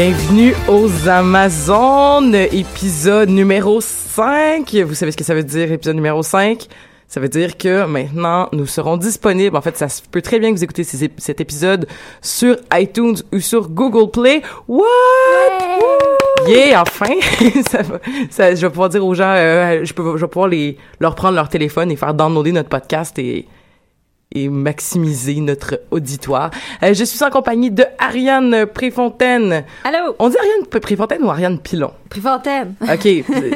Bienvenue aux Amazones, épisode numéro 5. Vous savez ce que ça veut dire, épisode numéro 5? Ça veut dire que maintenant, nous serons disponibles. En fait, ça se peut très bien que vous écoutez ces cet épisode sur iTunes ou sur Google Play. What? Yeah, enfin! ça, va- ça- je vais pouvoir dire aux gens, euh, je, peux, je vais pouvoir les, leur prendre leur téléphone et faire downloader notre podcast et, et maximiser notre auditoire. Euh, je suis en compagnie de Ariane Préfontaine. Allô? On dit Ariane Préfontaine ou Ariane Pilon? Préfontaine. OK.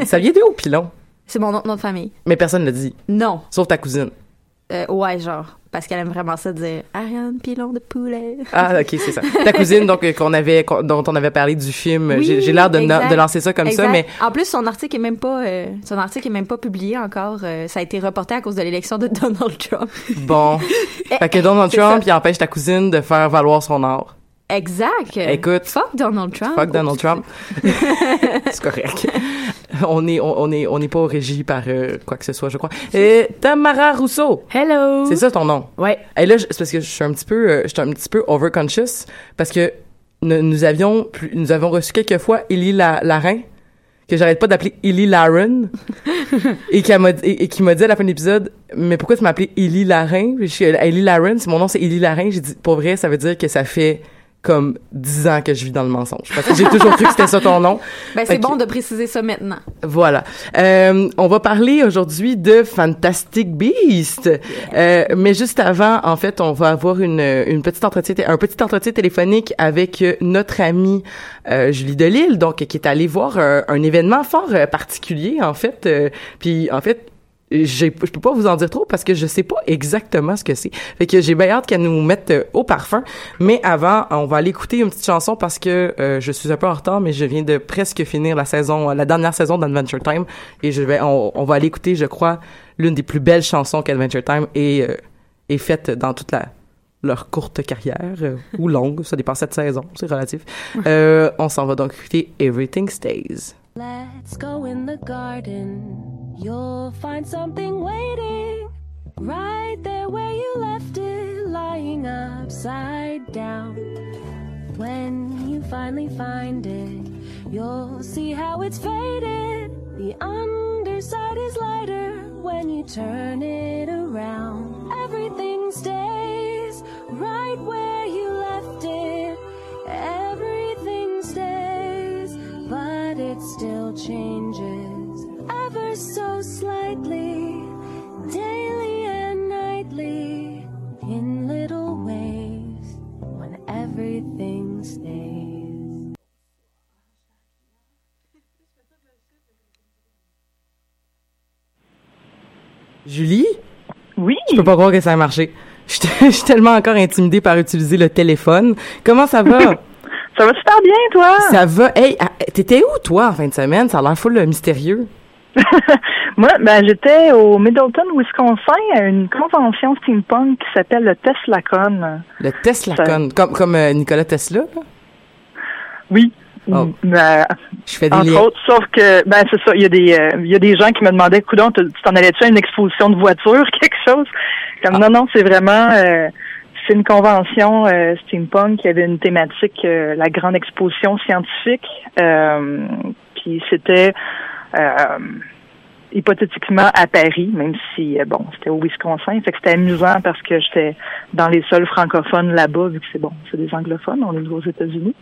ça vient d'où, Pilon? C'est mon nom de famille. Mais personne ne l'a dit. Non. Sauf ta cousine. Euh, ouais, genre. Parce qu'elle aime vraiment ça dire Ariane Pilon de poulet. Ah, OK, c'est ça. Ta cousine, donc, euh, qu'on avait, dont on avait parlé du film. Oui, J'ai l'air de, no- de lancer ça comme ça, mais En plus, son article est même pas, euh, son article est même pas publié encore. Euh, ça a été reporté à cause de l'élection de Donald Trump. bon. fait que Donald Trump, ça. il empêche ta cousine de faire valoir son art. Exact. Écoute. Fuck Donald Trump. Fuck Donald Trump. c'est correct. On est, on, on est, on n'est pas régi par euh, quoi que ce soit, je crois. Et Tamara Rousseau. Hello. C'est ça ton nom? Ouais. Et là, c'est parce que je suis un petit peu, euh, je suis un petit peu overconscious parce que nous, nous avions, nous avons reçu quelques fois Ellie La, Larin que j'arrête pas d'appeler Ellie Laren et qui m'a et, et qui m'a dit à la fin de l'épisode mais pourquoi tu m'appelais Ellie Larin? Ellie Laren c'est mon nom c'est Ellie Larin j'ai dit pour vrai ça veut dire que ça fait comme 10 ans que je vis dans le mensonge parce que j'ai toujours cru que c'était ça ton nom Ben, c'est bon de préciser ça maintenant. voilà. Euh, on va parler aujourd'hui de Fantastic Beast. Euh, mais juste avant, en fait, on va avoir une, une petite entretien, un petit entretien téléphonique avec euh, notre amie euh, Julie Delille, donc qui est allée voir euh, un événement fort euh, particulier, en fait. Euh, Puis, en fait, je peux pas vous en dire trop parce que je sais pas exactement ce que c'est. Fait que j'ai bien hâte qu'elle nous mette euh, au parfum. Mais avant, on va aller écouter une petite chanson parce que euh, je suis un peu en retard, mais je viens de presque finir la saison, la dernière saison d'Adventure Time et je vais, on, on va aller écouter, je crois, l'une des plus belles chansons qu'Adventure Time ait, euh, ait faite dans toute la leur courte carrière euh, ou longue, ça dépend cette saison, c'est relatif. On s'en va donc écouter Everything Stays. Let's go in the garden. You'll find something waiting right there where you left it, lying upside down. When you finally find it, you'll see how it's faded. The underside is lighter when you turn it around. Everything stays right where you left it. Everything stays, but it still changes ever so slightly, daily and nightly, in little ways when everything stays. Julie? Oui. Je peux pas croire que ça a marché. Je suis je suis tellement encore intimidée par utiliser le téléphone. Comment ça va? Ça va super bien, toi? ça va. Hey, ah, t'étais où, toi, en fin de semaine? Ça a l'air full euh, mystérieux. Moi, ben, j'étais au Middleton, Wisconsin, à une convention steampunk qui s'appelle le TeslaCon. Le TeslaCon, comme, comme euh, Nicolas Tesla, là? Oui. Oh. Ben, Je fais des entre liens. autres, sauf que, ben, c'est ça, il y a des, euh, il y a des gens qui me demandaient, coudon, tu tu t'en allais-tu à une exposition de voitures, quelque chose? Comme, non, non, c'est vraiment, euh, une convention euh, steampunk qui avait une thématique, euh, la grande exposition scientifique. Euh, puis c'était euh, hypothétiquement à Paris, même si bon, c'était au Wisconsin. Fait que c'était amusant parce que j'étais dans les seuls francophones là-bas, vu que c'est bon, c'est des anglophones, on est aux États-Unis.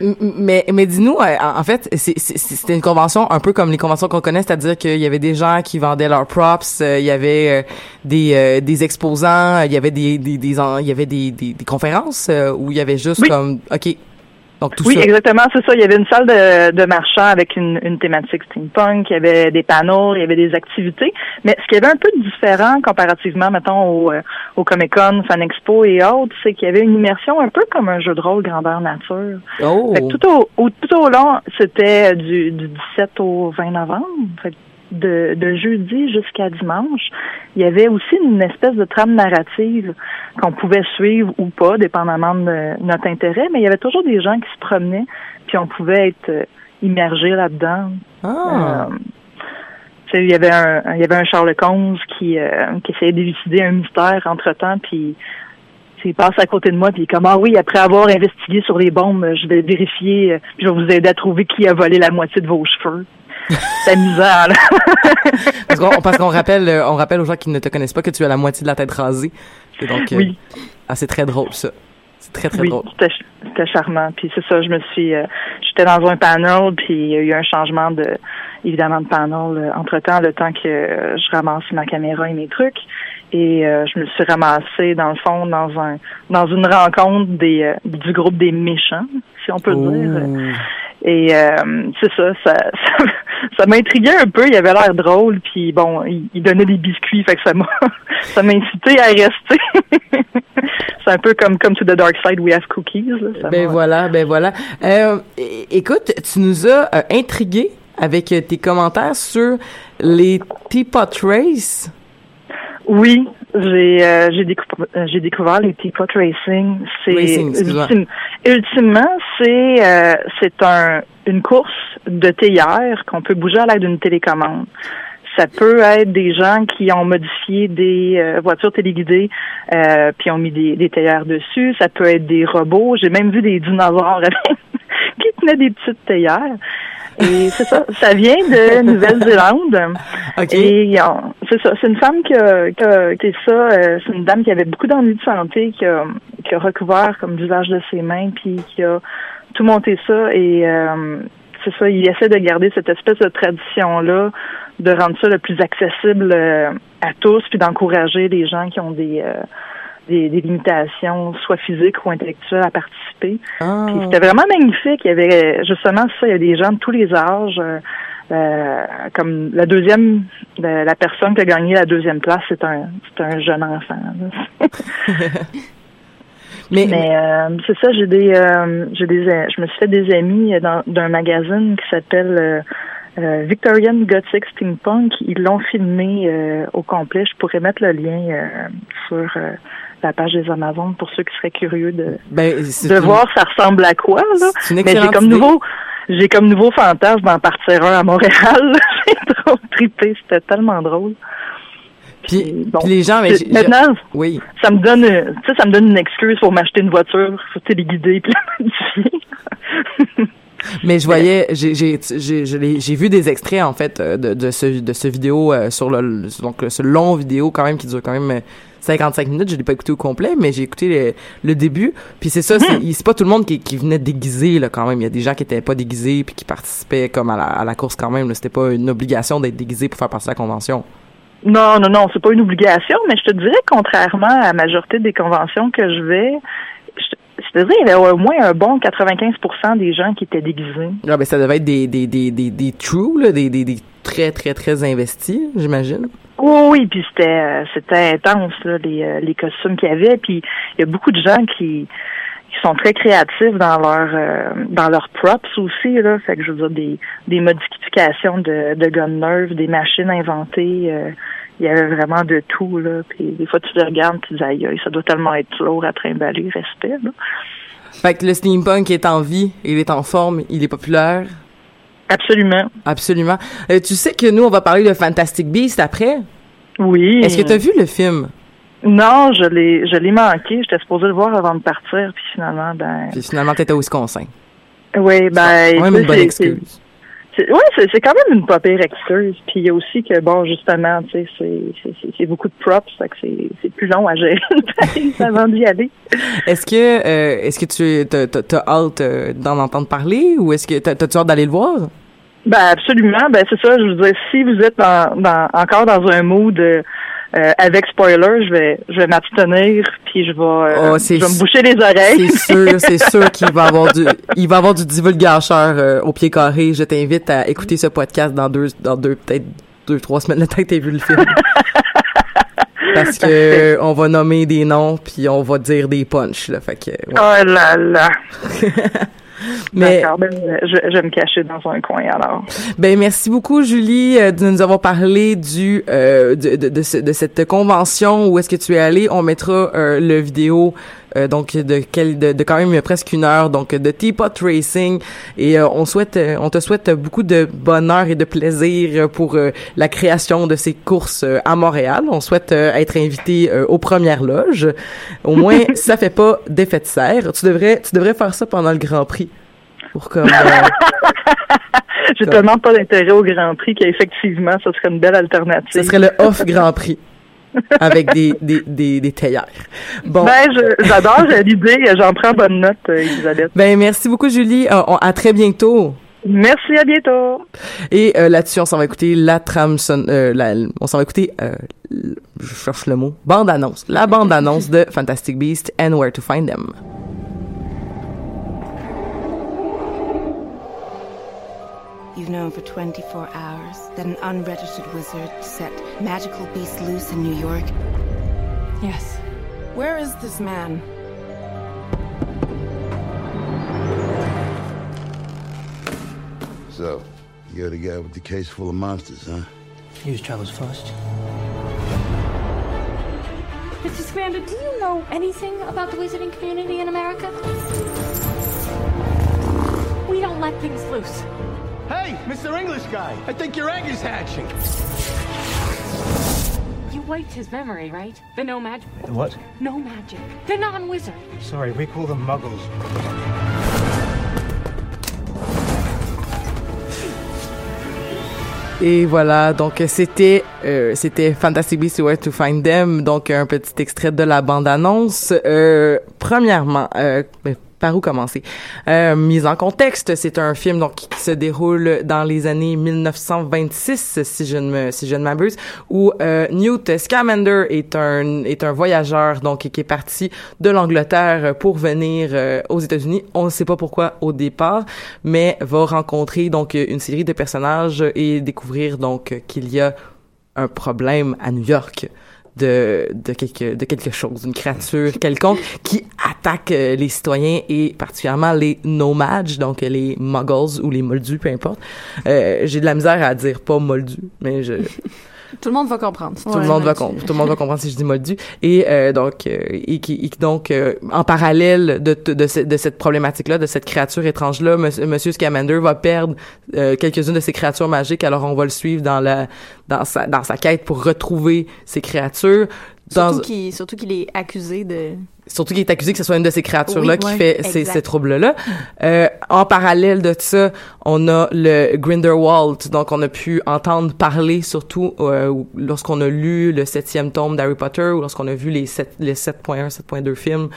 Mais, mais dis-nous, euh, en fait, c'était une convention un peu comme les conventions qu'on connaît, c'est-à-dire qu'il y avait des gens qui vendaient leurs props, euh, il y avait euh, des, des exposants, il y avait des, des, des il y avait des, des, des conférences où il y avait juste Oui. comme, ok, donc tout oui, ça. exactement, c'est ça. Il y avait une salle de, de marchand avec une, une thématique steampunk, il y avait des panneaux, il y avait des activités. Mais ce qui avait un peu de différent comparativement, mettons, au, euh, au Comic-Con, Fan Expo et autres, c'est qu'il y avait une immersion un peu comme un jeu de rôle grandeur nature. Oh. Fait que tout au, au- tout au long, c'était du, du 17 au 20 novembre. Fait que de, de jeudi jusqu'à dimanche, il y avait aussi une espèce de trame narrative qu'on pouvait suivre ou pas, dépendamment de notre intérêt, mais il y avait toujours des gens qui se promenaient, puis on pouvait être euh, immergé là-dedans. Ah. Euh, il y avait un il y avait un Sherlock Holmes qui euh, qui essayait d'élucider un mystère entre temps puis il passe à côté de moi puis il comme ah oui après avoir investigué sur les bombes je vais vérifier puis je vais vous aider à trouver qui a volé la moitié de vos cheveux c'est amusant là Parce qu'on parce qu'on rappelle, euh, on rappelle aux gens qui ne te connaissent pas que tu as la moitié de la tête rasée. Et donc, euh, Oui. ah, c'est très drôle ça. C'est très très oui drôle. c'était ch- c'était charmant puis c'est ça je me suis euh, j'étais dans un panel puis il y a eu un changement de évidemment de panel entre temps le temps que euh, je ramasse ma caméra et mes trucs et euh, je me suis ramassée dans le fond dans un dans une rencontre des euh, du groupe des méchants si on peut Oh. dire et euh, c'est ça ça ça, ça m'intriguait un peu il avait l'air drôle puis bon il, il donnait des biscuits fait que ça m'a ça m'a incité à rester c'est un peu comme comme to the dark side we have cookies là. Ça Ben voilà, ben voilà. Euh, écoute, tu nous as euh, intrigué avec tes commentaires sur les Teapot Race. Oui, j'ai euh, j'ai décou- euh, j'ai découvert les Teapot Racing. C'est ultime- ultimement c'est euh, c'est un une course de théière qu'on peut bouger à l'aide d'une télécommande. Ça peut être des gens qui ont modifié des euh, voitures téléguidées euh, puis ont mis des, des théières dessus. Ça peut être des robots. J'ai même vu des dinosaures qui tenaient des petites théières. Et c'est ça, ça vient de Nouvelle-Zélande. Et on- c'est ça, c'est une femme qui a, qui a- qui est ça, euh, c'est une dame qui avait beaucoup d'ennuis de santé, qui a, qui a recouvert comme l'usage de ses mains, puis qui a tout monté ça. Et euh, c'est ça, il essaie de garder cette espèce de tradition-là, de rendre ça le plus accessible euh, à tous, puis d'encourager les gens qui ont des, euh, des, des limitations, soit physiques ou intellectuelles, à participer. Ah. Puis c'était vraiment magnifique. Il y avait justement ça, il y a des gens de tous les âges. euh, euh, comme la deuxième, la, la personne qui a gagné la deuxième place, c'est un, c'est un jeune enfant. Mais, euh, c'est ça, j'ai des, euh, j'ai des, je me suis fait des amis dans- d'un magazine qui s'appelle euh, euh, Victorian Gothic Steampunk. Ils l'ont filmé euh, au complet. Je pourrais mettre le lien euh, sur euh, la page des Amazones pour ceux qui seraient curieux de, Ben, de une- voir ça ressemble à quoi. Là. Une Mais j'ai comme idée. nouveau, j'ai comme nouveau fantasme d'en partir un à Montréal. j'ai trop trippé, c'était tellement drôle. Puis, puis les gens, mais maintenant, oui. ça me donne, tu sais, ça me donne une excuse pour m'acheter une voiture, faut les guider puis la modifier. Mais je voyais, j'ai j'ai vu des extraits en fait euh, de, de ce de ce vidéo euh, sur le donc ce long vidéo quand même qui dure quand même 55 minutes. Je l'ai pas écouté au complet, mais j'ai écouté le, le début. Puis c'est ça, c'est c'est pas tout le monde qui, qui venait déguisé là quand même. Il y a des gens qui étaient pas déguisés puis qui participaient comme à la, à la course quand même. C'était pas une obligation d'être déguisé pour faire partie de la convention. Non, non, non, c'est pas une obligation, mais je te dirais, contrairement à la majorité des conventions que je vais, je, je te dirais, il y avait au moins un bon 95% des gens qui étaient déguisés. Ah ben ça devait être des des des des, des true là, des, des des très très très investis, j'imagine. Oui, oui, puis c'était euh, c'était intense là, les, euh, les costumes qu'il y avait, puis il y a beaucoup de gens qui qui sont très créatifs dans leur euh, dans leurs props aussi là, fait que je veux dire des des modifications de de gun nerve, des machines inventées, euh, il y avait vraiment de tout là, puis des fois tu les regardes, tu dis aïe, aïe, ça doit tellement être lourd à trimballer, respect là. Fait que le steampunk est en vie, il est en forme, il est populaire. Absolument. Absolument. Euh, tu sais que nous, on va parler de Fantastic Beast après? Oui. Est-ce que tu as vu le film? Non, je l'ai je l'ai manqué, j'étais supposée le voir avant de partir, puis finalement ben Puis finalement, t'étais au Wisconsin. Oui, ben. même une bonne c'est- excuse. Oui, c'est c'est quand même une pas pire excuse. Puis il y a aussi que, bon, justement, tu sais, c'est- c'est- c'est c'est beaucoup de props, fait que c'est c'est plus long à gérer avant d'y aller. Est-ce que, euh, est-ce que tu t'as- hâte euh, d'en entendre parler ou est-ce que t'as- t'as-tu hâte d'aller le voir? Ben, absolument. Ben, c'est ça, je veux dire, si vous êtes dans, dans, encore dans un mood euh, euh, avec spoiler, je vais, je vais m'abstenir, puis je vais, euh, Oh, c'est je vais me boucher les oreilles. C'est sûr, c'est sûr qu'il va avoir du, il va avoir du divulgacheur euh, au pied carré. Je t'invite à écouter ce podcast dans deux, dans deux, peut-être deux, trois semaines, le temps que t'aies vu le film. Parce que on va nommer des noms puis on va dire des punchs, là. Fait que, ouais. Oh là là. Mais- D'accord, ben, je, je vais me cacher dans un coin alors. Ben merci beaucoup Julie euh, de nous avoir parlé du euh, de, de, de, ce- de cette convention où est-ce que tu es allée. On mettra euh, le vidéo euh, donc de, quel, de de quand même presque une heure donc de Teapot Racing et euh, on souhaite euh, on te souhaite beaucoup de bonheur et de plaisir pour la création de ces courses à Montréal. On souhaite être invité aux premières loges. Au moins ça fait pas d'effet de serre. Tu devrais tu devrais faire ça pendant le Grand Prix pour comme J'ai tellement pas d'intérêt au Grand Prix qu'effectivement, ce serait une belle alternative. Ce serait le off Grand Prix avec des des des, des théières. Bon. Ben, j'adore l'idée. J'en prends bonne note, euh, Elisabeth. Ben merci beaucoup Julie. Euh, à très bientôt. Merci, à bientôt. Et euh, là-dessus, on s'en va écouter la trame son- euh, la- on s'en va écouter euh, je cherche le mot, bande annonce, la bande annonce de Fantastic Beasts and Where to Find Them. You've known for 24 hours that an unregistered wizard set magical beasts loose in New York? Yes. Where is this man? So, you're the guy with the case full of monsters, huh? Use travels first. Mr. Scamander, do you know anything about the wizarding community in America? We don't let things loose. Hey, Mr. English guy, I think your egg is hatching. You wiped his memory, right? The no magic. What? No magic. The non-wizard. Sorry, we call them muggles. Et voilà, donc c'était euh, c'était Fantastic Beasts and Where to Find Them, donc un petit extrait de la bande annonce. Euh, premièrement, euh, ben, par où commencer euh, Mise en contexte, c'est un film donc qui se déroule dans les années 1926, si je ne me si où euh, Newt Scamander est un est un voyageur donc qui est parti de l'Angleterre pour venir euh, aux États-Unis. On ne sait pas pourquoi au départ, mais va rencontrer donc une série de personnages et découvrir donc qu'il y a un problème à New York de de quelque de quelque chose, une créature quelconque qui attaque euh, les citoyens et particulièrement les nomads, donc les muggles ou les moldus, peu importe. Euh, J'ai de la misère à dire pas moldus, mais je Tout le monde va comprendre. Tout le monde va comprendre. Tout le monde va comprendre si je dis moldu. Et euh, donc, euh, et, qui, et donc, euh, en parallèle de, de, de, de cette problématique-là, de cette créature étrange-là, Monsieur, Monsieur Scamander va perdre euh, quelques-unes de ses créatures magiques. Alors, on va le suivre dans la dans sa dans sa quête pour retrouver ces créatures. Dans, Surtout qu'il surtout qu'il est accusé de surtout qu'il est accusé que ce soit une de ces créatures-là Oui, qui ouais, fait ces, ces troubles-là. Euh, en parallèle de ça, on a le Grindelwald, donc on a pu entendre parler surtout euh, lorsqu'on a lu le septième tome d'Harry Potter ou lorsqu'on a vu les sept- les 7.1, 7.2 films.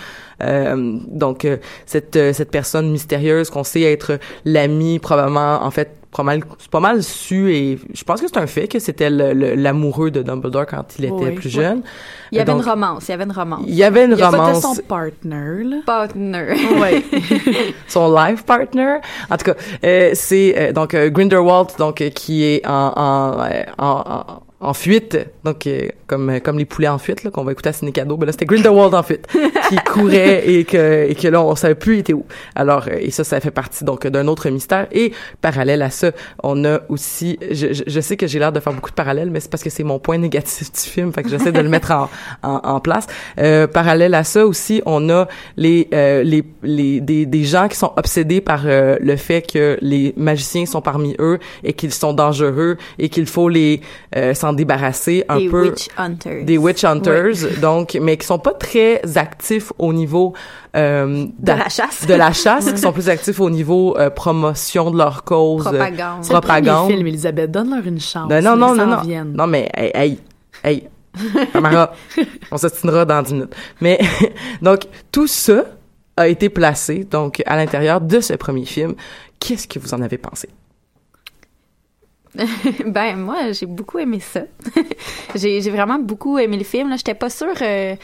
Euh, donc euh, cette euh, cette personne mystérieuse qu'on sait être l'ami probablement en fait pas mal c'est pas mal su et je pense que c'est un fait que c'était l'amoureux de Dumbledore quand il était Oui. plus jeune. Il y avait Donc, une romance, il y avait une romance. Il y avait une Il romance. son partner, là. Partner. Ouais. son life partner. En tout cas, euh, c'est euh, donc euh, Grindelwald, donc euh, qui est en en, euh, en, en- en fuite, donc euh, comme euh, comme les poulets en fuite là qu'on va écouter à Cinécado, ben là c'était Grindelwald en fuite qui courait et que et que là on savait plus il était où. Alors euh, et ça ça fait partie donc d'un autre mystère et parallèle à ça, on a aussi je, je, je sais que j'ai l'air de faire beaucoup de parallèles mais c'est parce que c'est mon point négatif du film, fait que j'essaie de le mettre en en, en place. Euh, parallèle à ça aussi, on a les euh, les les des des gens qui sont obsédés par le fait que les magiciens sont parmi eux et qu'ils sont dangereux et qu'il faut les euh, s'en débarrasser un Des peu witch hunters. des witch hunters donc mais qui sont pas très actifs au niveau euh, De la chasse. de la chasse qui sont plus actifs au niveau euh, promotion de leur cause euh, Propagande. C'est le premier propagande film, Elisabeth, donne-leur une chance. non, non, non, non, non. viennent. Non, mais, hey, hey, hey. Tamara, on s'ostinera dans 10 minutes. Mais, donc, tout ça a été placé, donc, à l'intérieur de ce premier film. Qu'est-ce que vous en avez pensé? ben moi j'ai beaucoup aimé ça. j'ai vraiment beaucoup aimé le film. J'étais pas sûre. euh,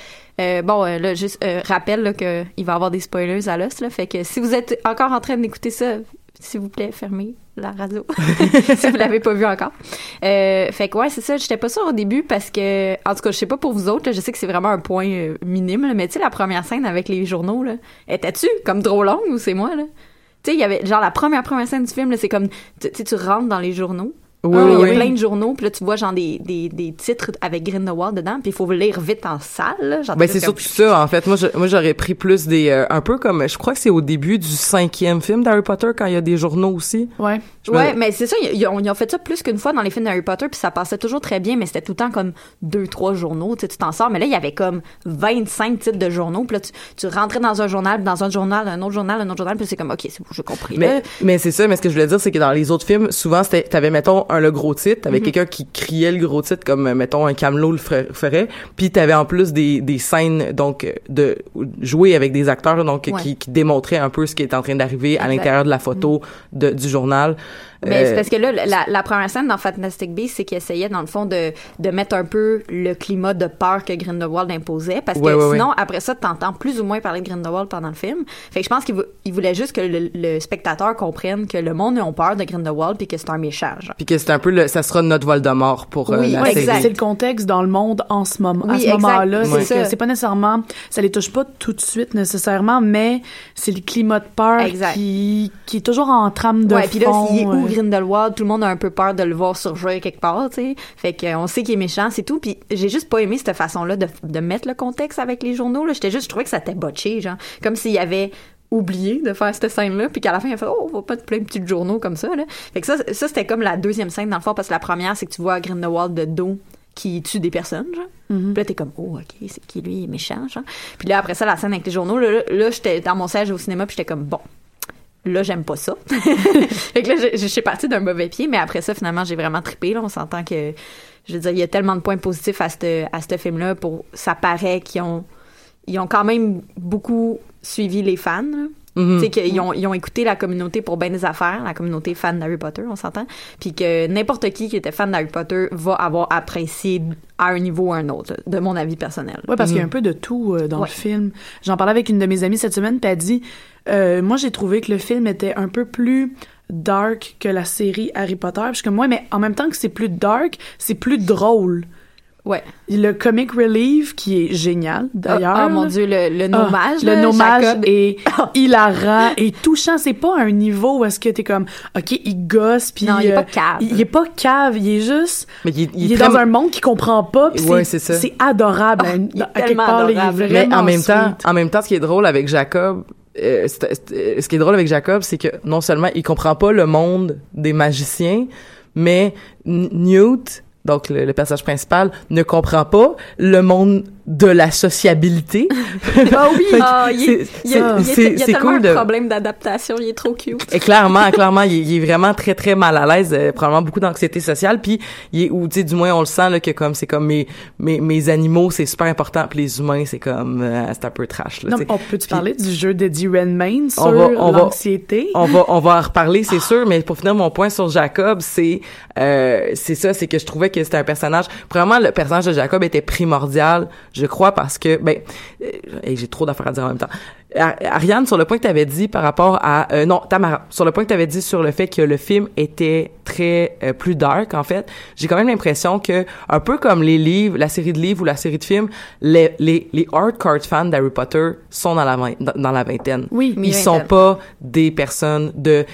euh, bon, euh, là, juste euh, rappelle là, que il va y avoir des spoilers à l'os. Là, fait que si vous êtes encore en train d'écouter ça, s'il vous plaît, fermez la radio si vous l'avez pas vu encore. Fait que ouais, c'est ça. J'étais pas sûre au début parce que, en tout cas, je sais pas pour vous autres. je sais que c'est vraiment un point minime. mais tu sais, la première scène avec les journaux, là, étais-tu comme trop longue ou c'est moi là? Tu sais, il y avait genre la première première scène du film, c'est comme tu sais, tu rentres dans les journaux. Oui, il y a plein de journaux, puis là tu vois genre des, des, des titres avec Grindelwald dedans, puis il faut lire vite en salle. là. Genre, Ben, c'est comme- surtout ça, en fait. Moi, je- moi, j'aurais pris plus des, euh, un peu comme, je crois que c'est au début du cinquième film d'Harry Potter quand il y a des journaux aussi. Ouais. Je me- Ouais, mais c'est ça, ils ont, ils ont fait ça plus qu'une fois dans les films d'Harry Potter, puis ça passait toujours très bien, mais c'était tout le temps comme deux, trois journaux, tu sais, tu t'en sors. Mais là, il y avait comme 25 titres de journaux, puis là, tu, tu rentrais dans un journal, dans un journal, un autre journal, un autre journal, puis c'est comme, OK, c'est bon, j'ai compris. Mais, mais c'est ça, mais ce que je voulais dire, c'est que dans les autres films, souvent, t'avais, mettons, un, le gros titre, t'avais Mhm. quelqu'un qui criait le gros titre, comme, mettons, un camelot le fer- ferait, puis t'avais en plus des, des scènes, donc, de jouer avec des acteurs, donc, Ouais. qui, qui démontraient un peu ce qui est en train d'arriver à. Mhm. l'intérieur de la photo de, du journal. Mais Euh, c'est parce que là, la, la première scène dans Fantastic Beasts, c'est qu'il essayait, dans le fond, de, de mettre un peu le climat de peur que Grindelwald imposait. Parce que Ouais, ouais, sinon, ouais. après ça, t'entends plus ou moins parler de Grindelwald pendant le film. Fait que je pense qu'il vou- il voulait juste que le, le spectateur comprenne que le monde a peur de Grindelwald puis que c'est un méchant, genre. Puis que c'est un peu le, ça sera notre Voldemort pour euh, Oui, la ouais, série. exact. C'est le contexte dans le monde en ce moment, à Oui, ce exact. moment-là. C'est pas nécessairement, ça les touche pas tout de suite nécessairement, mais c'est le climat de peur Exact. qui, qui est toujours en trame de ouais, puis là, euh. Grindelwald, tout le monde a un peu peur de le voir surgir quelque part, tu sais. Fait qu'on sait qu'il est méchant, c'est tout. Puis j'ai juste pas aimé cette façon-là de, de mettre le contexte avec les journaux. Là, j'étais juste, je trouvais que ça était botché, genre, comme s'il y avait oublié de faire cette scène-là, puis qu'à la fin, il a fait « Oh, on va pas te plein de petits journaux comme ça, là. » Fait que ça, ça c'était comme la deuxième scène, dans le fond, parce que la première, c'est que tu vois Grindelwald de dos qui tue des personnes, genre. Puis là, t'es comme, oh, OK, c'est qui lui, il est méchant, genre. Puis là, après ça, la scène avec les journaux, là, là, là, j'étais dans mon siège au cinéma, puis j'étais comme, bon, là, j'aime pas ça. fait que là, je, je suis partie d'un mauvais pied, mais après ça, finalement, j'ai vraiment trippé, là. On s'entend que, je veux dire, il y a tellement de points positifs à ce à ce film-là pour, ça paraît qu'ils ont, ils ont quand même beaucoup suivi les fans, là. Tu sais, qu'ils ont, ils ont écouté la communauté pour bien des affaires, la communauté fan d'Harry Potter, on s'entend. Puis que n'importe qui qui était fan d'Harry Potter va avoir apprécié à un niveau ou à un autre, de mon avis personnel. Ouais, parce qu'il y a un peu de tout euh, dans Ouais. le film. J'en parlais avec une de mes amies cette semaine, puis elle dit euh, Moi, j'ai trouvé que le film était un peu plus dark que la série Harry Potter. Suis comme, ouais, mais en même temps que c'est plus dark, c'est plus drôle. Ouais. Le comic relief qui est génial d'ailleurs. Ah, oh, mon dieu, le, le nommage. Ah, le nommage Jacob. est hilarant et touchant. C'est pas un niveau où est-ce que t'es comme, ok, il gosse puis Non, il est euh, pas cave. Il, il est pas cave, il est juste. Mais il, Il, est très- dans un monde qu'il comprend pas. puis Ouais, c'est ça. C'est adorable. Oh, à il est à quelque part, là, il est adorable. Mais en même temps, en même temps, ce qui est drôle avec Jacob, euh, c'est- ce qui est drôle avec Jacob, c'est que non seulement il comprend pas le monde des magiciens, mais Newt, donc le, le personnage principal, ne comprend pas le monde de la sociabilité. Ah oui, ah, il, y a, il y a- c'est- il y a c'est tellement cool un de- problème d'adaptation, il est trop cute. Et clairement, clairement, il, est- il est vraiment très très mal à l'aise, euh, probablement beaucoup d'anxiété sociale, puis il est ou tu sais du moins on le sent là que comme c'est comme mes mes mes animaux c'est super important, puis les humains c'est comme euh, c'est un peu trash là. Non, tu sais. on peut-tu parler du jeu d'Eddie Redmayne sur l'anxiété? On va on va en reparler c'est sûr, mais pour finir mon point sur Jacob, c'est euh, c'est ça, c'est que je trouvais que c'était un personnage vraiment le personnage de Jacob était primordial, je crois parce que ben euh, j'ai trop d'affaires à dire en même temps. Ar- Ariane, sur le point que tu avais dit par rapport à... euh, non, Tamara, sur le point que tu avais dit sur le fait que le film était très euh, plus dark, en fait, j'ai quand même l'impression que, un peu comme les livres, la série de livres ou la série de films, les, les, les hardcore fans d'Harry Potter sont dans la, vingt- dans, dans la vingtaine. Oui, Ils mi-vingtaine. sont pas des personnes de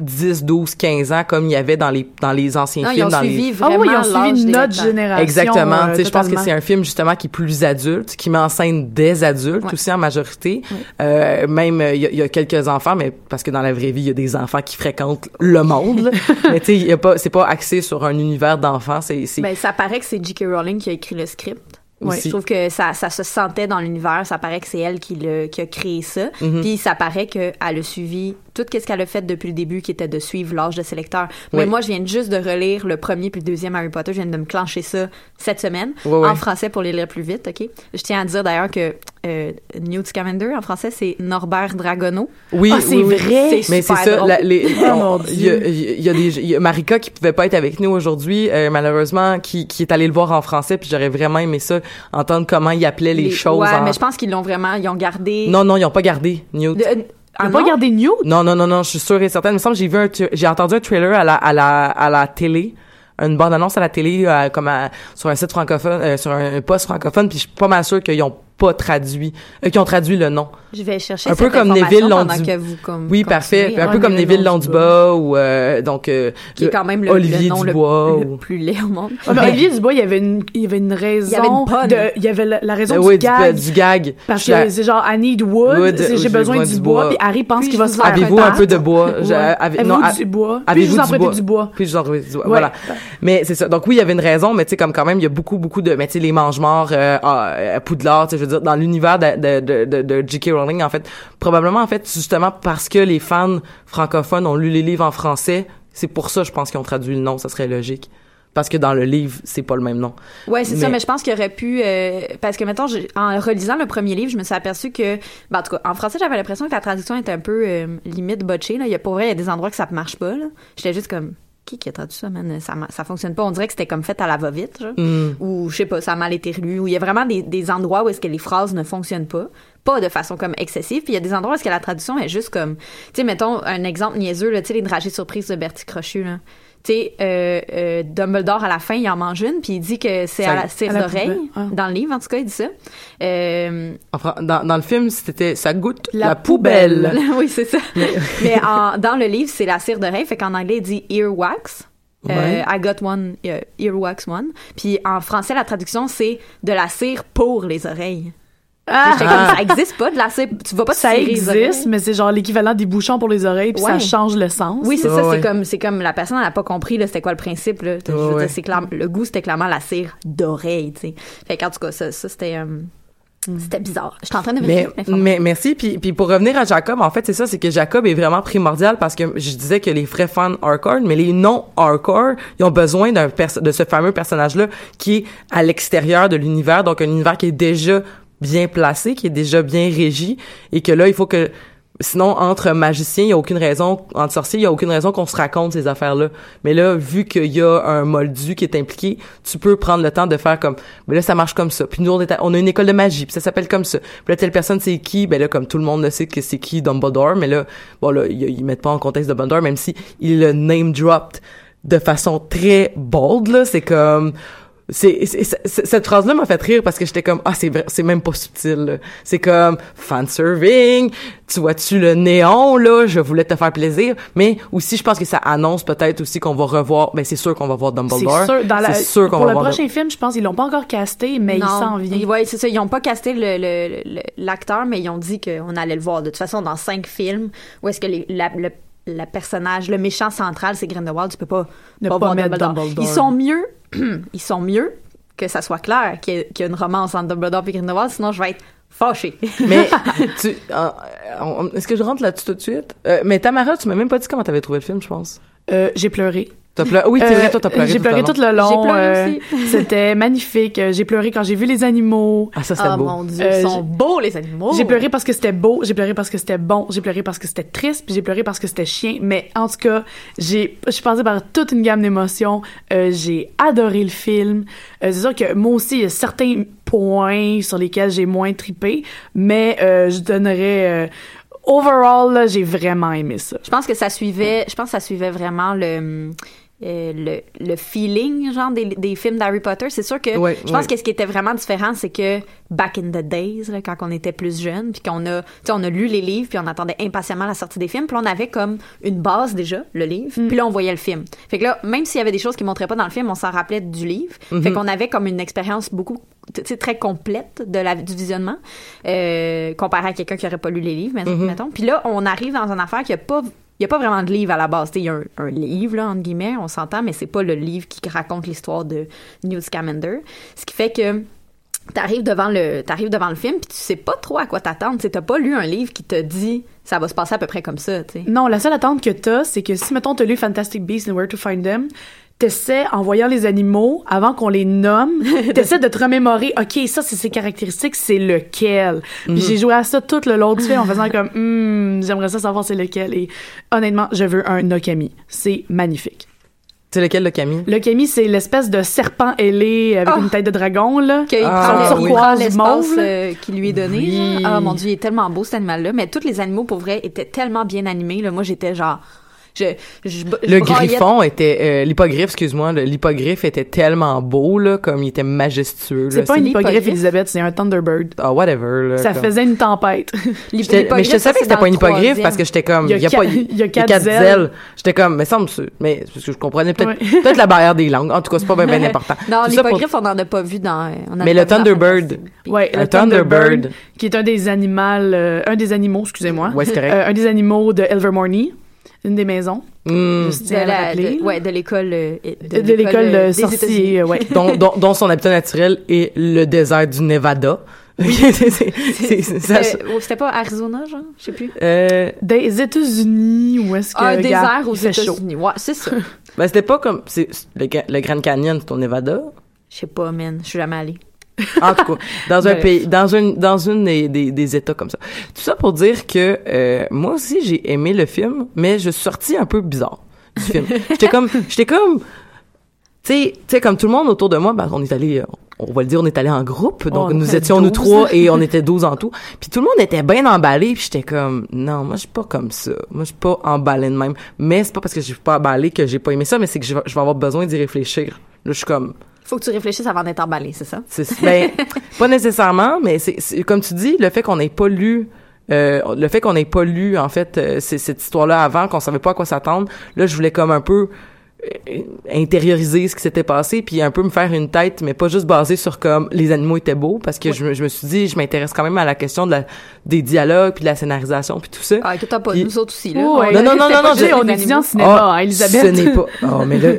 10, 12, 15 ans comme il y avait dans les, dans les anciens Non, ils films. ont dans suivi les... vraiment Ah oui, ils ont suivi notre génération. Exactement. euh, tu sais, je pense que c'est un film justement qui est plus adulte, qui met en scène des adultes Ouais. aussi en majorité. Euh, même euh, il y, a- il y a quelques enfants, mais parce que dans la vraie vie, il y a des enfants qui fréquentent le monde. là. mais tu sais, il y a pas, c'est pas axé sur un univers d'enfants. C'est, c'est Ben, ça paraît que c'est J.K. Rowling qui a écrit le script. Aussi. Je trouve que ça, ça se sentait dans l'univers. Ça paraît que c'est elle qui, le, qui a créé ça. Mhm. Puis ça paraît qu'elle a suivi tout ce qu'elle a fait depuis le début, qui était de suivre l'âge de ses lecteurs. Mais Oui. moi, je viens juste de relire le premier puis le deuxième Harry Potter. Je viens de me clencher ça cette semaine ouais. en français pour les lire plus vite. Ok? Je tiens à dire d'ailleurs que euh, Newt Scamander en français c'est Norbert Dragono. Oui, Ah, c'est oui, oui. vrai? Mais c'est ça, la- les, Oh, on- y a, y a des, il y a Marika qui pouvait pas être avec nous aujourd'hui, euh, malheureusement, qui, qui est allée le voir en français, puis j'aurais vraiment aimé ça, entendre comment il appelait les, choses. Ouais, en- mais je pense qu'ils l'ont vraiment, ils ont gardé. Non, non, ils ont pas gardé Newt. De- On ah non? garder Newt? Non, non, non, non, je suis sûre et certaine. Il me semble que j'ai vu un, j'ai entendu un trailer à la, à la, à la télé, une bande annonce à la télé, euh, comme à- sur un site francophone, euh, sur un poste francophone, puis je suis pas mal sûre qu'ils ont pas traduit, euh, qu'ils ont traduit le nom. Je vais chercher Un peu cette comme Neville Londu- que vous comme Oui, parfait. Un peu comme Neville. Londubat ou euh, donc euh, qui est quand même le, Olivier le nom le- Dubois. le, ou- plus laid au monde. Ah, mais Mais- Olivier Dubois, il y avait une, il y avait une raison. Il y avait une de- il y avait la, la raison Euh, du oui, du, gag. du gag. Parce Je suis que c'est genre, I need wood, j'ai besoin du bois, puis Harry pense qu'il va se faire Avez-vous un peu de bois? Avez- Avez-vous non, a- du bois? Puis je vous en du bois? du bois. Puis je vous en prête du bois. Ouais. Voilà. Mais c'est ça. Donc oui, il y avait une raison, mais tu sais, comme quand même, il y a beaucoup, beaucoup de, mais tu sais, les mange-morts, euh, à, à Poudlard, tu sais, je veux dire, dans l'univers de, de, de, J.K. Rowling, en fait, probablement, en fait, justement, parce que les fans francophones ont lu les livres en français, c'est pour ça, je pense qu'ils ont traduit le nom, ça serait logique. Parce que dans le livre, c'est pas le même nom. Ouais, c'est ça, Mais- je pense qu'il aurait pu euh, parce que mettons j'ai- en relisant le premier livre, je me suis aperçu que ben, en tout cas, en français, j'avais l'impression que la traduction était un peu euh, limite botchée là, il y a pour vrai, il y a des endroits que ça marche pas là. J'étais juste comme qui qui a traduit ça, man? Ça, ça fonctionne pas. On dirait que c'était comme fait à la va-vite. Mm. Ou, je sais pas, ça a mal été relu. Ou il y a vraiment des, des endroits où est-ce que les phrases ne fonctionnent pas. Pas de façon comme excessive. Puis il y a des endroits où est-ce que la traduction est juste comme... Tu sais, mettons, un exemple niaiseux, là, tu sais, les dragées surprises de Bertie Crochu, là. Tu sais, euh, euh, Dumbledore, à la fin, il en mange une, puis il dit que c'est à la cire à la d'oreille. ah. Dans le livre, en tout cas, il dit ça. Euh, dans, dans le film, c'était, ça goûte la, La poubelle. poubelle. oui, c'est ça. Mais en, dans le livre, c'est la cire d'oreille. Fait qu'en anglais, il dit earwax. Euh, Ouais. I got one, euh, earwax one. Puis en français, la traduction, c'est de la cire pour les oreilles. Ah! J'étais comme, ça existe pas de la cire. Tu vas pas te Ça cirer les oreilles. existe, mais c'est genre l'équivalent des bouchons pour les oreilles, puis ça change le sens. Oui, c'est Ouais, ça. ouais. C'est comme, c'est comme la personne n'a pas compris là, c'était quoi le principe. Là. Je veux Ouais, dire, ouais. c'est clair- le goût, c'était clairement la cire d'oreille. tu sais. Fait qu'en tout cas, ça, ça c'était, euh, c'était bizarre. J'étais en train de Mais, vérifier l'information. mais merci. Puis, puis pour revenir à Jacob, en fait, c'est ça, c'est que Jacob est vraiment primordial parce que je disais que les vrais fans hardcore, mais les non hardcore, ils ont besoin d'un de ce fameux personnage-là qui est à l'extérieur de l'univers, donc un univers qui est déjà bien placé, qui est déjà bien régi, et que là, il faut que Sinon, entre magiciens, il y a aucune raison, entre sorciers, il y a aucune raison qu'on se raconte ces affaires-là. Mais là, vu qu'il y a un moldu qui est impliqué, tu peux prendre le temps de faire comme, mais là, ça marche comme ça. Puis nous, on, est on a une école de magie, puis ça s'appelle comme ça. Puis là, telle personne, c'est qui? Ben là, comme tout le monde le sait que c'est qui Dumbledore, mais là, bon là, ils, ils mettent pas en contexte Dumbledore, même si il le name dropped de façon très bold, là. C'est comme, c'est cette phrase là m'a fait rire parce que j'étais comme ah c'est c'est même pas subtil là. c'est comme fan serving tu vois-tu le néon là je voulais te faire plaisir mais aussi je pense que ça annonce peut-être aussi qu'on va revoir ben c'est sûr qu'on va voir C'est Dumbledore sûr, dans la, c'est sûr qu'on pour va le voir prochain film, je pense, ils l'ont pas encore casté, mais il Non, s'en vient. ils- ouais, c'est ça. Ils ont pas casté le- le- le- l'acteur, mais ils ont dit qu'on allait le voir. De toute façon, dans cinq films, où est-ce que les- la, le, la personnage, le méchant central, c'est Grindelwald, tu peux pas, Ne pas pas voir mettre Dumbledore. Dumbledore. Ils sont mieux, ils sont mieux que ça soit clair qu'il y, a- qu'il y a une romance entre Dumbledore et Grindelwald, sinon je vais être fâchée. mais tu euh, est-ce que je rentre là-dessus tout de suite? Euh, mais Tamara tu m'as même pas dit comment t'avais trouvé le film je pense Euh, j'ai pleuré. T'as pleuré? Oui c'est Euh, vrai toi t'as pleuré J'ai pleuré tout le long. J'ai pleuré euh, aussi. C'était magnifique. Euh, J'ai pleuré quand j'ai vu les animaux. ah ça c'était Oh beau mon dieu, Euh, ils sont j'ai- beaux les animaux. J'ai pleuré parce que c'était beau, j'ai pleuré parce que c'était bon, j'ai pleuré parce que c'était triste, puis j'ai pleuré parce que c'était chien. Mais en tout cas, j'ai, je suis passée par toute une gamme d'émotions. Euh, j'ai adoré le film. Euh, c'est sûr que moi aussi, il y a certains points sur lesquels j'ai moins tripé, mais euh, je donnerais. euh, overall, là, j'ai vraiment aimé ça. Je pense que ça suivait, je pense que ça suivait vraiment le euh, le, le feeling genre des, des films d'Harry Potter c'est sûr que Ouais, je pense ouais. que ce qui était vraiment différent c'est que back in the days là, quand on était plus jeune puis qu'on a on a lu les livres puis on attendait impatiemment la sortie des films puis on avait comme une base déjà le livre puis là on voyait le film fait que là même s'il y avait des choses qui montraient pas dans le film on s'en rappelait du livre Mhm. fait qu'on avait comme une expérience beaucoup tu sais, très complète de la, du visionnement euh, comparé à quelqu'un qui aurait pas lu les livres Mhm. mettons puis là on arrive dans une affaire qui a pas il n'y a pas vraiment de livre à la base. Il y a un, livre, entre guillemets, on s'entend, mais c'est pas le livre qui raconte l'histoire de Newt Scamander. Ce qui fait que t'arrives devant le t'arrives devant le film puis tu sais pas trop à quoi t'attendre. Tu t'as pas lu un livre qui te dit ça va se passer à peu près comme ça. tu. Non, la seule attente que t'as, c'est que si, mettons, t'as lu Fantastic Beasts and Where to Find Them, t'essaies, en voyant les animaux, avant qu'on les nomme, t'essaies de te remémorer, OK, ça, c'est ses caractéristiques, c'est lequel? Puis Mhm. j'ai joué à ça tout le long du film en faisant comme, hmm, j'aimerais ça savoir c'est lequel. Et honnêtement, je veux un Nokami. C'est magnifique. c'est lequel le Camille L'Okami, c'est l'espèce de serpent ailé avec Oh! une tête de dragon, là. Qu'il Ah, prend, oui. prend l'espace euh, qui lui est donné. Oui. Ah mon dieu, il est tellement beau cet animal-là. Mais tous les animaux, pour vrai, étaient tellement bien animés. Là. Moi, j'étais genre... Je, je, je le griffon était euh, l'hippogriffe excuse-moi l'hippogriffe était tellement beau là comme il était majestueux C'est pas un hippogriffe, l'hippogriffe. Elisabeth, c'est un Thunderbird. ah whatever là, Ça comme- faisait une tempête. Mais je te savais que c'était pas un hippogriffe parce que j'étais comme Il y a pas il y a quatre ailes. j'étais comme mais semble mais parce que je comprenais peut-être Ouais. peut-être la barrière des langues en tout cas c'est pas bien, bien important Non, ça pour- l'hippogriffe, on n'en a pas vu dans... on en mais le Thunderbird. Ouais, Un le Thunderbird, qui est un des animaux, euh, un des animaux, excusez-moi, Ouais, c'est correct. Euh, un des animaux de Elvermorny, une des maisons. Hmm. Je De la- de- ouais, de l'école... euh, de, l'école euh, euh, ouais. dont, dont, dont son habitat naturel est le désert du Nevada C'était pas Arizona, genre? Je sais plus. euh, Des États-Unis, où est-ce que Un regarde, désert aux. États-Unis. Ouais, c'est ça. ben c'était pas comme c'est le, Ga- le Grand Canyon c'est au Nevada? Je sais pas, man. Je suis jamais allée. En tout cas, dans un Ouais. pays, dans une, dans une des, des, des États comme ça. Tout ça pour dire que euh, moi aussi j'ai aimé le film, mais je suis sortie un peu bizarre du film. J'étais comme, j'étais comme, tu sais, tu sais comme tout le monde autour de moi, ben on est allé, on va le dire, on est allé en groupe, donc Oh, on nous étions nous 12. trois et on était 12 en tout. Puis tout le monde était bien emballé, puis j'étais comme, non, moi je suis pas comme ça, moi je suis pas emballé de même. Mais c'est pas parce que je suis pas emballé que j'ai pas aimé ça, mais c'est que je vais avoir besoin d'y réfléchir. Là, je suis comme, Faut que tu réfléchisses avant d'être emballé, c'est ça? c'est ben pas nécessairement, mais c'est comme tu dis, le fait qu'on n'ait pas lu euh, le fait qu'on n'ait pas lu en fait euh, cette histoire-là avant, qu'on savait pas à quoi s'attendre, là je voulais comme un peu intérioriser ce qui s'était passé puis un peu me faire une tête mais pas juste basé sur comme les animaux étaient beaux parce que je, me- je me suis dit je m'intéresse quand même à la question de la, des dialogues puis de la scénarisation puis tout ça Ah, écoute, t'as pas Puis- nous autres aussi, là. Oh, ouais. Non, non, non, non, non, je- on étudie en cinéma, Ah, hein, Elisabeth. ce n'est pas oh mais là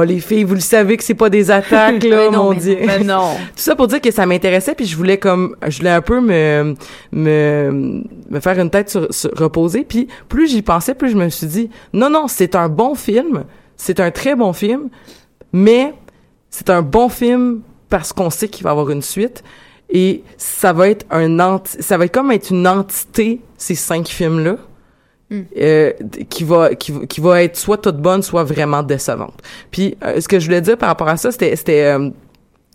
oh les filles vous le savez que c'est pas des attaques là non, mon mais dieu Mais non. tout ça pour dire que ça m'intéressait puis je voulais comme je voulais un peu me me me faire une tête sur, sur- reposer puis plus j'y pensais plus je me suis dit non non c'est un bon film c'est un très bon film mais c'est un bon film parce qu'on sait qu'il va y avoir une suite et ça va être un anti- ça va être comme être une entité ces cinq films là euh, qui va qui, va- qui va être soit toute bonne soit vraiment décevante. Puis euh, ce que je voulais dire par rapport à ça c'était c'était euh,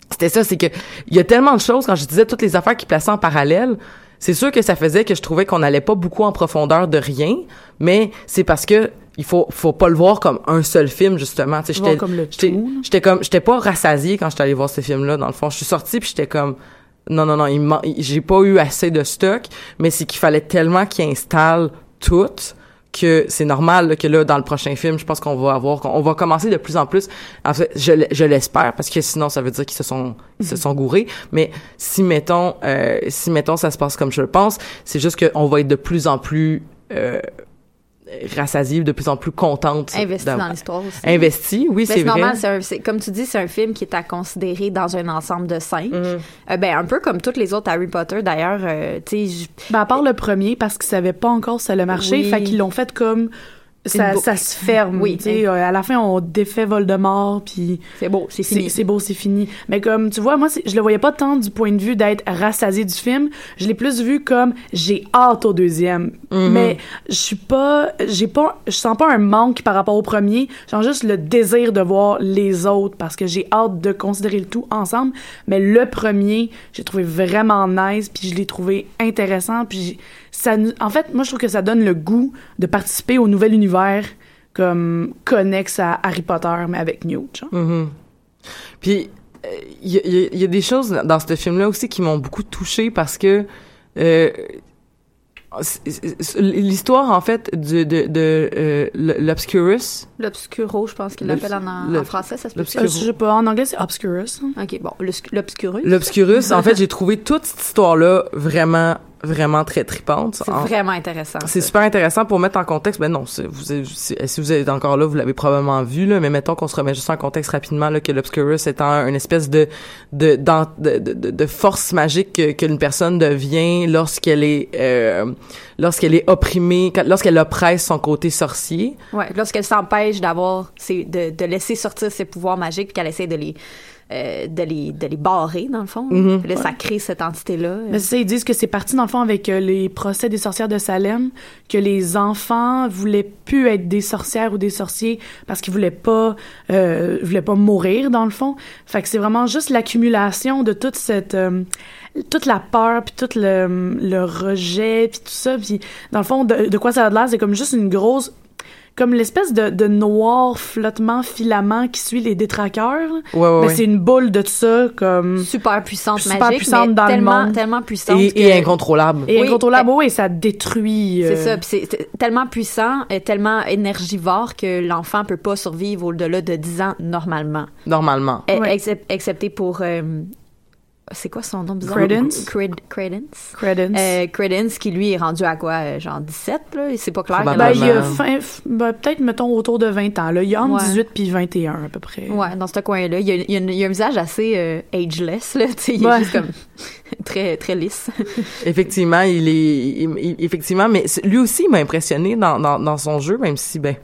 c'était ça c'est que il y a tellement de choses quand je disais toutes les affaires qui plaçaient en parallèle c'est sûr que ça faisait que je trouvais qu'on n'allait pas beaucoup en profondeur de rien, mais c'est parce que il faut faut pas le voir comme un seul film justement. Tu sais j'étais j'étais comme j'étais pas rassasiée quand j'étais allée voir ce film là dans le fond. Je suis sortie puis j'étais comme non non non il j'ai pas eu assez de stock mais c'est qu'il fallait tellement qu'il installe tout que c'est normal là, que là dans le prochain film je pense qu'on va avoir qu'on on va commencer de plus en plus. En fait je, je l'espère parce que sinon ça veut dire qu'ils se sont ils se sont gourés. Mais si mettons euh, si mettons ça se passe comme je le pense c'est juste qu'on va être de plus en plus euh, rassasiée, de plus en plus contente Investi d'avoir- dans l'histoire aussi. Investi, oui, Mais c'est vrai. normal, c'est comme tu dis, c'est un film qui est à considérer dans un ensemble de cinq. Mm-hmm. Euh, ben, un peu comme toutes les autres Harry Potter, d'ailleurs. euh, tu sais, Ben, à part le premier, parce qu'ils savaient pas encore si ça allait marcher, Oui. fait qu'ils l'ont fait comme ça, ça se ferme. Oui. tu sais, euh, à la fin, on défait Voldemort, puis c'est beau, c'est fini. C'est beau, c'est fini. Mais comme tu vois, moi, je le voyais pas tant du point de vue d'être rassasié du film. Je l'ai plus vu comme j'ai hâte au deuxième. Mhm. Mais je suis pas, j'ai pas, je sens pas un manque par rapport au premier. J'ai juste le désir de voir les autres parce que j'ai hâte de considérer le tout ensemble. Mais le premier, j'ai trouvé vraiment nice, puis je l'ai trouvé intéressant, puis ça, en fait, moi, je trouve que ça donne le goût de participer au nouvel univers comme connexe à Harry Potter, mais avec Newt. genre. Mhm. Puis euh, il y, a- il y a- il y a des choses dans ce film-là aussi qui m'ont beaucoup touchée parce que euh, l'histoire en fait de de, de euh, l'obscurus L'obscuro, je pense qu'il l'appelle en, en français, ça se peut Euh, je sais pas, en anglais, c'est Obscurus. OK, bon, l'obscurus. l'obscurus en fait j'ai trouvé toute cette histoire-là vraiment vraiment très tripante C'est En- vraiment intéressant. C'est super intéressant pour mettre en contexte. Ben non, vous, si vous êtes encore là, vous l'avez probablement vu là. Mais mettons qu'on se remet juste en contexte rapidement là, que l'obscurus étant une espèce de de d'en- de, de, de- de force magique que- qu'une personne devient lorsqu'elle est euh, lorsqu'elle est opprimée, lorsqu'elle oppresse son côté sorcier. Ouais, lorsqu'elle s'empêche d'avoir, de, de laisser sortir ses pouvoirs magiques, qu'elle essaie de les, euh, de les, de les barrer, dans le fond. Puis là, ça Ouais. crée cette entité-là. Mais c'est ça, ils disent que c'est parti dans le fond avec euh, les procès des sorcières de Salem, que les enfants voulaient plus être des sorcières ou des sorciers parce qu'ils voulaient pas, euh, voulaient pas mourir dans le fond. Fait que c'est vraiment juste l'accumulation de toute cette, euh, toute la peur puis tout le, le rejet puis tout ça. Puis dans le fond, de, de quoi ça a l'air, c'est comme juste une grosse comme l'espèce de, de noir flottement filament qui suit les détraqueurs. Ouais, ouais, Mais ouais. c'est une boule de ça comme super puissante, super magique, puissante mais dans tellement, le monde tellement puissante. Et, que- incontrôlable. et Oui, incontrôlable, oui, ça détruit. C'est euh, ça, puis c'est c'est tellement puissant, et tellement énergivore que l'enfant peut pas survivre au-delà de 10 ans normalement. Normalement. Excep- excepté pour euh, c'est quoi son nom bizarre? Credence? Cred- Credence? Credence. Euh, Credence qui lui est rendu à quoi euh, genre 17 là? C'est pas clair Ben, il a fin, ben, peut-être, mettons, autour de 20 ans. Là. Il y a entre Ouais. 18 puis 21, à peu près. Ouais, dans ce coin-là, il y a, il il y a un visage assez euh, ageless là, tu sais, il est juste comme très très lisse. Effectivement, il est, il- il- effectivement, mais lui aussi il m'a impressionné dans, dans, dans son jeu, même si ben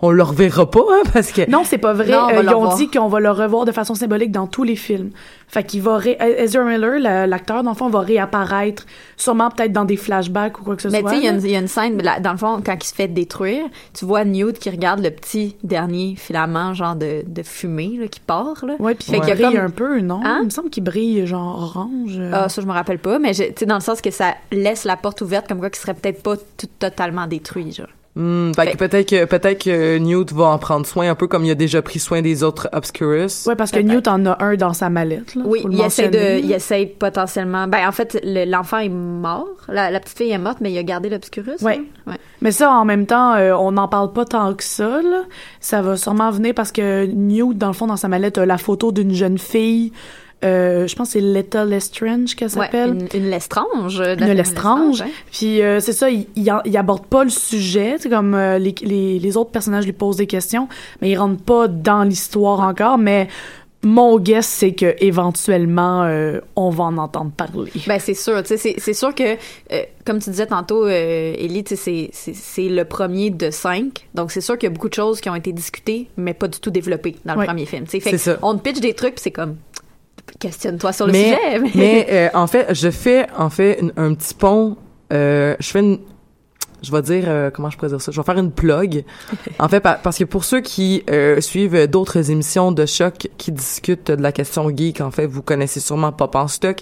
on le reverra pas hein, parce que Non, c'est pas vrai. Non, on Euh, ils ont dit qu'on va le revoir de façon symbolique dans tous les films. Fait qu'il va... Ré... Ezra Miller, la- l'acteur, dans le fond, va réapparaître, sûrement peut-être dans des flashbacks ou quoi que ce Mais soit. tu sais, il y a une- scène, là, dans le fond, quand il se fait détruire, tu vois Newt qui regarde le petit dernier filament, genre de, de fumée, là, qui part, là. Ouais, puis Fait il brille comme- un peu, non? Hein? Il me semble qu'il brille genre orange. euh. Ah, ça, je me rappelle pas, mais tu sais, dans le sens que ça laisse la porte ouverte, comme quoi qu'il serait peut-être pas tout totalement détruit, genre. Hmm, fait que peut-être que peut-être que Newt va en prendre soin un peu comme il a déjà pris soin des autres Obscurus. Ouais, parce que Newt en a un dans sa mallette. Là, Oui, il essaie de, il essaie potentiellement. Ben, en fait, le- l'enfant est mort. La, la petite fille est morte, mais il a gardé l'obscurus. Ouais. là. ouais. Mais ça, en même temps, euh, on n'en parle pas tant que ça. Là. Ça va sûrement venir parce que Newt, dans le fond, dans sa mallette, a la photo d'une jeune fille. Euh, je pense que c'est Letta Lestrange qu'elle Ouais, s'appelle. une, une Lestrange. Une Lestrange. Puis euh, c'est ça, il, il, aborde pas le sujet, c'est comme euh, les, les, les autres personnages lui posent des questions, mais il rentre pas dans l'histoire encore. Mais mon guess, c'est que éventuellement, euh, on va en entendre parler. Ben c'est sûr, tu sais, c'est c'est sûr que euh, comme tu disais tantôt, euh, Ellie, c'est- c'est c'est le premier de cinq, donc c'est sûr qu'il y a beaucoup de choses qui ont été discutées, mais pas du tout développées dans le Ouais. premier film. C'est ça. On te pitch des trucs, puis c'est comme questionne-toi sur le mais, sujet. mais euh, en fait, je fais en fait une- un petit pont. euh, je fais une, je vais dire euh, comment je pourrais dire ça? Je vais faire une plug. En fait pa- parce que pour ceux qui euh, suivent d'autres émissions de choc qui discutent de la question geek en fait vous connaissez sûrement Pop en stock.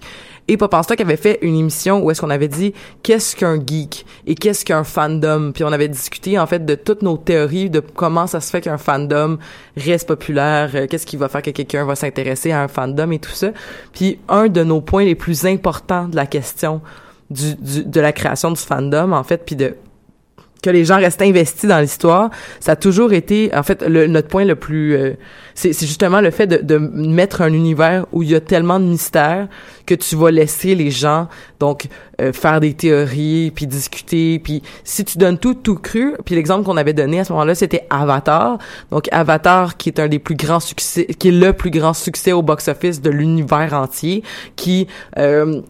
Et Pop en stock avait fait une émission où est-ce qu'on avait dit qu'est-ce qu'un geek et qu'est-ce qu'un fandom? Puis on avait discuté en fait de toutes nos théories de comment ça se fait qu'un fandom reste populaire euh, qu'est-ce qui va faire que quelqu'un va s'intéresser à un fandom et tout ça. Puis un de nos points les plus importants de la question du, du- de la création du fandom en fait puis de que les gens restent investis dans l'histoire, ça a toujours été, en fait, le, notre point le plus, euh, c'est justement le fait de, de mettre un univers où il y a tellement de mystères que tu vas laisser les gens donc euh, faire des théories puis discuter puis si tu donnes tout tout cru puis l'exemple qu'on avait donné à ce moment-là c'était Avatar. Donc Avatar qui est un des plus grands succès qui est le plus grand succès au box-office de l'univers entier qui euh,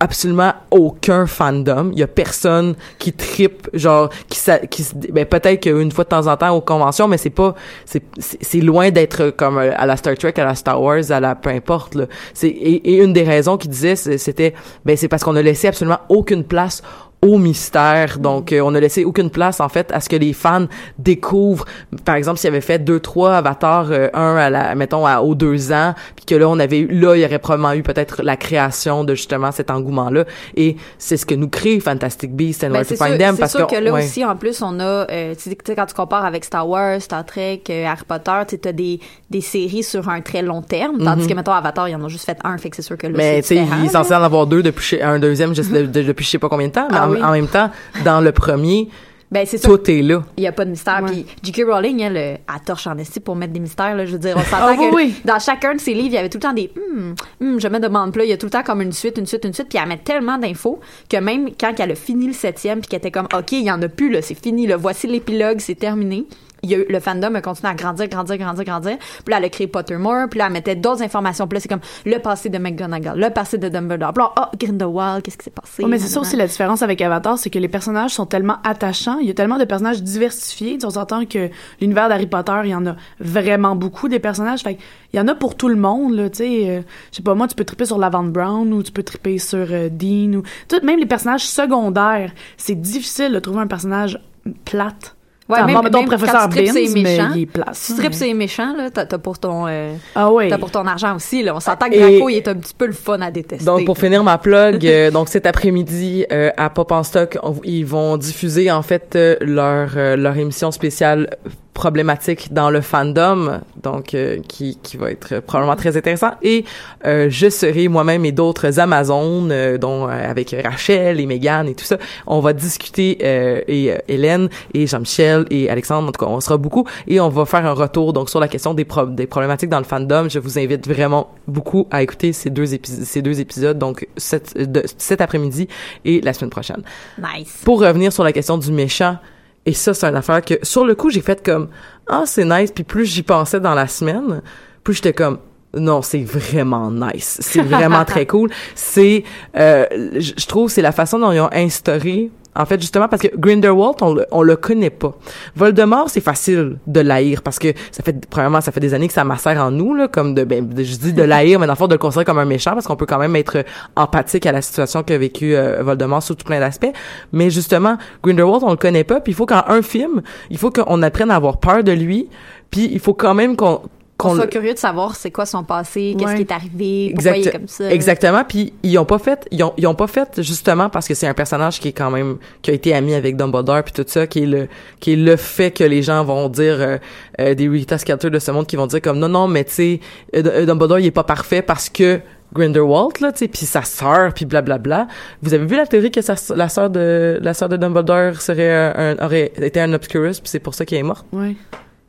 absolument aucun fandom. Il y a personne qui tripe, genre, qui, sa- qui ben, peut-être qu'une fois de temps en temps aux conventions, mais c'est pas, c'est, c'est loin d'être comme euh, à la Star Trek, à la Star Wars, à la peu importe, là. C'est, et, et une des raisons qu'il disait, c'était, ben, c'est parce qu'on a laissé absolument aucune place au mystère. Donc, euh, on a laissé aucune place, en fait, à ce que les fans découvrent. Par exemple, s'il y avait fait deux, trois avatars, euh, un à la, mettons, à, aux deux ans, puis que là, on avait eu, là, il y aurait probablement eu peut-être la création de justement cet engouement-là. Et c'est ce que nous crée Fantastic Beasts and Ben, Where to c'est Find Them. c'est Parce sûr que, que là ouais. aussi, en plus, on a, euh, tu sais, tu quand tu compares avec Star Wars, Star Trek, euh, Harry Potter, tu as des, des séries sur un très long terme, tandis Mhm. que, mettons, Avatar, ils en ont juste fait un, fait que c'est sûr que là, Mais tu c'est sais, différent, il est là. censé en avoir deux depuis un deuxième de- depuis je sais pas combien de temps, mais Ah en, oui. en même temps, dans le premier, Ben, c'est sûr. tout est là. Il y a pas de mystère. Puis J.K. Rowling, elle, euh, elle torche en esti pour mettre des mystères. Là. Je veux dire, on s'entend Ah que oui. dans chacun de ses livres, il y avait tout le temps des hum, hum, je me demande. Là, il y a tout le temps comme une suite, une suite, une suite. Puis elle met tellement d'infos que même quand elle a fini le septième, puis qu'elle était comme, OK, il y en a plus, là, c'est fini, là, voici l'épilogue, c'est terminé. Le fandom a continué à grandir, grandir, grandir, grandir. Puis là, elle a créé Pottermore. Puis là, elle mettait d'autres informations. Puis là, c'est comme le passé de McGonagall, le passé de Dumbledore. Puis là, oh, Grindelwald, qu'est-ce qui s'est passé? Ouais, mais c'est ça aussi la différence avec Avatar, c'est que les personnages sont tellement attachants, il y a tellement de personnages diversifiés. On s'entend que l'univers d'Harry Potter, il y en a vraiment beaucoup des personnages. Fait il y en a pour tout le monde, là, tu sais. euh, je sais pas, moi, tu peux triper sur Lavande Brown ou tu peux triper sur euh, Dean ou... Tout, même les personnages secondaires, c'est difficile de trouver un personnage plate. Ouais, même, même professeur Binns, sur les mais il est plate. Si tu tripes les méchants, là, t'as, t'as pour ton, euh, Ah oui. t'as pour ton argent aussi, là. On s'entend que Draco, il est un petit peu le fun à détester. Donc pour finir ma plug, euh, donc cet après-midi euh, à Pop en Stock, on- ils vont diffuser en fait euh, leur euh, leur émission spéciale problématique dans le fandom, donc euh, qui qui va être probablement très intéressant. Et euh, je serai moi-même et d'autres Amazones, euh, dont euh, avec Rachel et Megan et tout ça, on va discuter euh, et euh, Hélène et Jean-Michel et Alexandre, en tout cas on sera beaucoup et on va faire un retour donc sur la question des pro- des problématiques dans le fandom. Je vous invite vraiment beaucoup à écouter ces deux épisodes ces deux épisodes donc cet, de, cet après-midi et la semaine prochaine. Nice. Pour revenir sur la question du méchant, et ça, c'est une affaire que, sur le coup, j'ai fait comme, ah, c'est nice, puis plus j'y pensais dans la semaine, plus j'étais comme, non, c'est vraiment nice. C'est vraiment très cool. C'est, euh, je je trouve, c'est la façon dont ils ont instauré, en fait, justement, parce que Grindelwald, on le, on le connaît pas. Voldemort, c'est facile de l'haïr, parce que ça fait, premièrement, ça fait des années que ça macère en nous, là, comme de, ben, je dis de l'haïr, mais dans le fond, de le considérer comme un méchant, parce qu'on peut quand même être empathique à la situation qu'a vécu euh, Voldemort sous tout plein d'aspects. Mais justement, Grindelwald, on le connaît pas, puis il faut qu'en un film, il faut qu'on apprenne à avoir peur de lui, puis il faut quand même qu'on qu'on soit curieux de savoir c'est quoi son passé, qu'est-ce Ouais. qui est arrivé, pourquoi il est comme ça. Exactement. Puis ils ont pas fait, ils ont, ils ont pas fait justement parce que c'est un personnage qui est quand même qui a été ami avec Dumbledore puis tout ça, qui est le qui est le fait que les gens vont dire euh, euh, des Rita Skelter de ce monde qui vont dire comme non non mais tu sais euh, euh, Dumbledore il est pas parfait parce que Grindelwald là tu sais puis sa sœur puis blablabla. Vous avez vu la théorie que sa, la sœur de la sœur de Dumbledore serait un, un- aurait été un obscurus puis c'est pour ça qu'elle est morte? Ouais.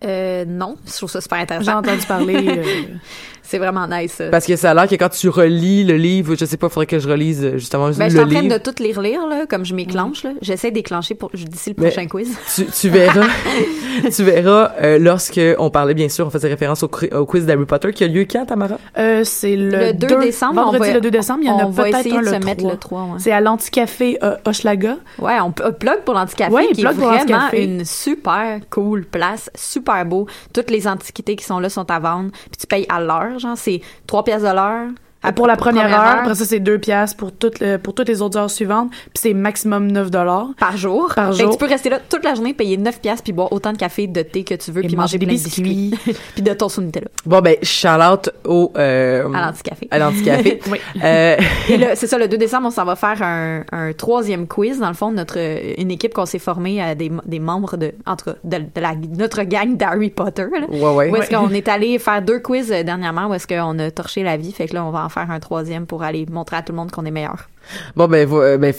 Euh, non, je trouve ça super J'ai intéressant. entendu parler. euh, c'est vraiment nice. ça. Parce que ça a l'air que quand tu relis le livre, je sais pas, faudrait que je relise euh, justement Ben, je le suis en train livre. de tout lire, lire, là, comme je m'éclenche, là. J'essaie d'éclencher pour, d'ici le Mais- prochain quiz. tu, tu verras, tu verras euh, lorsque on parlait bien sûr, on faisait référence au, quiz d'Harry Potter qui a lieu quand, Tamara? Euh, c'est le, Le 2 décembre, on Vendredi va- le 2 décembre, il y en a on va peut-être essayer un de le se 3. mettre le 3, ouais. C'est à l'Anticafé euh, Hochelaga. Ouais, on plug pour l'Anticafé, Ouais, qui est vraiment une super cool place, super beau. Toutes les antiquités qui sont là sont à vendre. Puis tu payes à l'heure, genre, c'est 3 pièces de l'heure. Ah, pour la première, première heure, heure. après ça c'est 2 piastres pour toutes le- pour toutes les autres heures suivantes, puis c'est maximum 9 dollars par jour. Par Fait que jour. tu peux rester là toute la journée, payer 9 piastres, puis boire autant de café, de thé que tu veux, puis manger manger des plein de biscuits. puis de ton sous Nutella. Bon, ben, shout out au, euh, À l'anticafé. À l'anticafé. Oui. Euh, Et là, c'est ça, le 2 décembre, on s'en va faire un, un troisième quiz. Dans le fond, notre, une équipe qu'on s'est formée à des, des membres de, en tout cas, de, de la, notre gang d'Harry Potter. Là. Ouais, ouais. Où est-ce Ouais. qu'on est allé faire deux quiz euh, dernièrement, où est-ce qu'on a torché la vie. Fait que là, on va en faire un troisième pour aller montrer à tout le monde qu'on est meilleur. Bon ben, vo- euh, ben,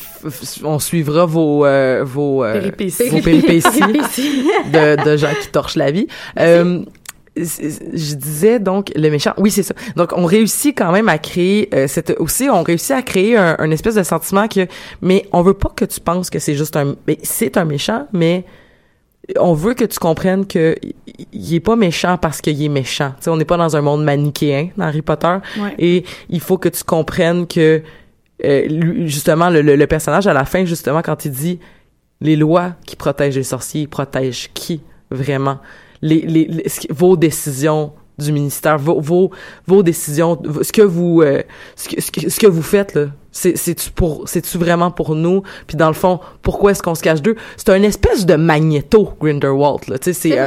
on suivra vos euh, vos, euh, Péripéties. vos péripéties de, de gens qui torchent la vie. Euh, je disais donc le méchant. Oui, c'est ça. Donc on réussit quand même à créer euh, cette aussi on réussit à créer un, un espèce de sentiment que mais on veut pas que tu penses que c'est juste un mais c'est un méchant mais on veut que tu comprennes que il- est pas méchant parce qu'il est méchant. Tu sais, on n'est pas dans un monde manichéen dans Harry Potter Ouais. et il faut que tu comprennes que euh, lui, justement le, le- le personnage à la fin justement quand il dit les lois qui protègent les sorciers protègent qui vraiment? Les, les, les- vos décisions du ministère vos vos, vos décisions ce que vous euh, ce, que, ce, que, ce que vous faites là c'est c'est tu pour c'est tu vraiment pour nous? Puis dans le fond pourquoi est-ce qu'on se cache d'eux? C'est un espèce de magnéto Grindelwald là. Tu sais c'est euh,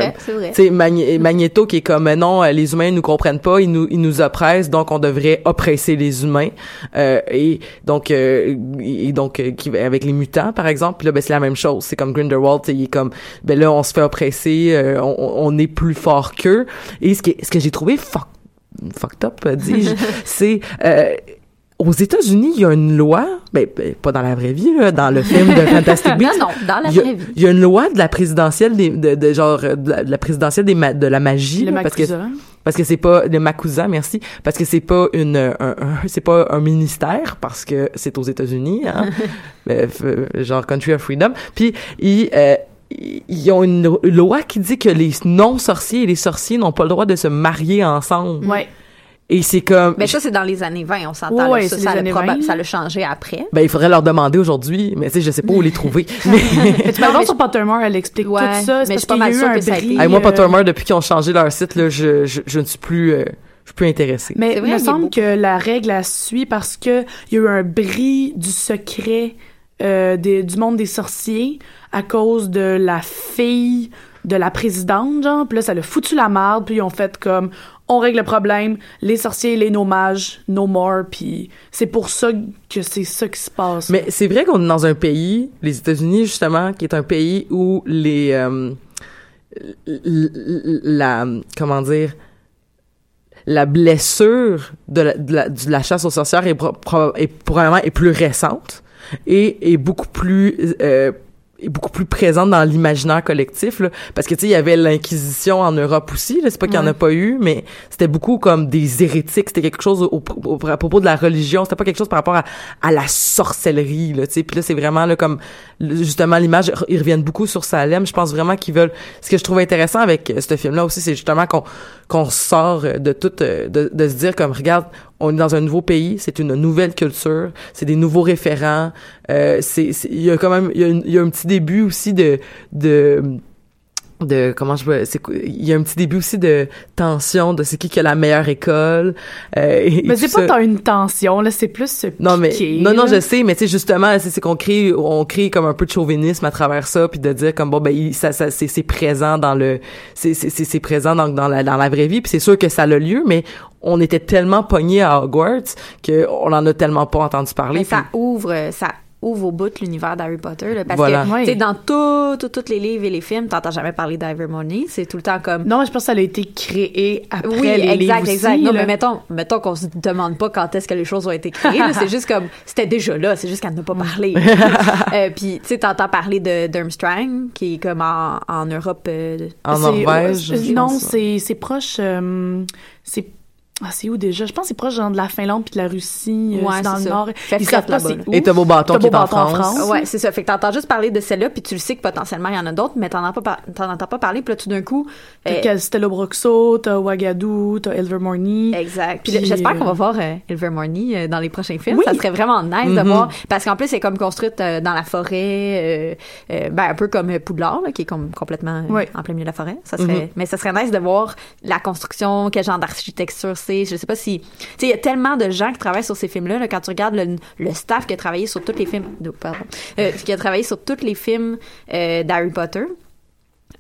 c'est Magné- magnéto qui est comme euh, non euh, les humains nous comprennent pas ils nous ils nous oppressent donc on devrait oppresser les humains. Euh, et donc euh, et donc euh, qui avec les mutants par exemple là ben c'est la même chose. C'est comme Grindelwald il est comme ben là on se fait oppresser euh, on, on est plus fort qu'eux. Et ce que ce que j'ai trouvé fuck, fucked up dis-je c'est euh, aux États-Unis, il y a une loi, ben, ben, pas dans la vraie vie, là, dans le film de Fantastic Non, Beasts. non, dans la il vraie vie. Il y a une loi de la présidentielle des, de, de genre euh, de la, de la présidentielle des ma- de la magie, Le là, parce que parce que c'est pas le Makusa, merci, parce que c'est pas une un, un- c'est pas un ministère parce que c'est aux États-Unis, hein, euh, genre country of freedom. Puis ils euh, ils ont une loi qui dit que les non-sorciers et les sorciers n'ont pas le droit de se marier ensemble. Ouais. Et c'est comme Mais ça, c'est dans les années 20, on s'entend. Ouais, là. ça, ça, les a années proba- 20. ça l'a changé après. Ben, il faudrait leur demander aujourd'hui, mais tu sais, je sais pas où les trouver. mais, Mais tu vas voir sur Pottermore, elle explique Ouais, tout ça. C'est mais parce je suis pas qu'il y a mal eu sûre un que ça a été- bris, Hey, moi, euh, Pottermore, depuis qu'ils ont changé leur site, là, je, je, je ne suis plus, euh, je suis plus intéressé. Mais il me semble que la règle la suit parce que il y a eu un bris du secret euh, des- du monde des sorciers à cause de la fille de la présidente, genre. Puis là, ça l'a foutu la marde. Puis ils ont fait comme, on règle le problème, les sorciers, les no-mages, no more. Puis c'est pour ça que c'est ça qui se passe. Mais c'est vrai qu'on est dans un pays, les États-Unis justement, qui est un pays où les euh, la comment dire la blessure de la, de la, de la chasse aux sorcières est, pro- pro- est probablement est plus récente et est beaucoup plus euh, est beaucoup plus présente dans l'imaginaire collectif là. parce que tu sais il y avait l'inquisition en Europe aussi là. C'est pas qu'il y en a pas eu mais c'était beaucoup comme des hérétiques. C'était quelque chose au, au- à propos de la religion. C'était pas quelque chose par rapport à, à la sorcellerie là tu sais. Puis là c'est vraiment là comme justement l'image ils reviennent beaucoup sur Salem. Je pense vraiment qu'ils veulent ce que je trouve intéressant avec euh, ce film là aussi c'est justement qu'on qu'on sort de tout euh, de, de se dire comme regarde on est dans un nouveau pays, c'est une nouvelle culture, c'est des nouveaux référents, euh, c'est il y a quand même il y y a un petit début aussi de de de comment je veux c'est il y a un petit début aussi de tension de c'est qui qui a la meilleure école euh, et- Mais c'est pas tant une tension, là, c'est plus se Non mais piquer, non non je sais mais tu sais justement c'est c'est qu'on crée on crée comme un peu de chauvinisme à travers ça puis de dire comme bon ben il- ça ça c'est c'est présent dans le c'est c'est c'est c'est présent dans dans la dans la vraie vie puis c'est sûr que ça a lieu mais on était tellement pognés à Hogwarts que on en a tellement pas entendu parler Mais ça puis- ouvre, ça ouvre au bout de l'univers d'Harry Potter. là, parce Voilà. que, tu sais, dans tout, tout, tous les livres et les films, t'entends jamais parler d'Ivermony. C'est tout le temps comme... Non, je pense que ça a été créé après oui, les exact, livres exact. aussi, non, là. mais mettons, mettons qu'on se demande pas quand est-ce que les choses ont été créées. c'est juste comme, c'était déjà là, c'est juste qu'elle n'a pas parlé. euh, Puis, tu sais, t'entends parler de Durmstrang, qui est comme en, en Europe. euh, en Norvège euh, non, c'est c'est proche. euh, c'est ah, c'est où déjà? Je pense que c'est proche genre, de la Finlande puis de la Russie, euh, Ouais, c'est dans le ça. nord. Fait Ils savent pas c'est où. Et T'as Beau Bâton T'as qui est Beau en Bâton France. Ouais, c'est ça. Fait que t'entends juste parler de celle-là, puis tu le sais que potentiellement il y en a d'autres, mais t'en entends pas, par- t'en entends pas parler, puis là tout d'un coup. T'as euh, Castello Broxo, t'as Ouagadou, t'as Ilvermorny. Exact. Puis, Puis, j'espère euh, qu'on va voir euh, Ilvermorny euh, dans les prochains films. Oui. Ça serait vraiment nice de Mhm. voir parce qu'en plus c'est comme construite euh, dans la forêt, euh, euh, ben un peu comme Poudlard là, qui est comme complètement euh, Oui. en plein milieu de la forêt. Ça serait, Mhm. mais ça serait nice de voir la construction, quel genre d'architecture forcé. Je sais pas si, tu sais, il y a tellement de gens qui travaillent sur ces films-là. là, quand tu regardes le, le staff qui a travaillé sur tous les films, pardon, euh, qui a travaillé sur tous les films euh, d'Harry Potter.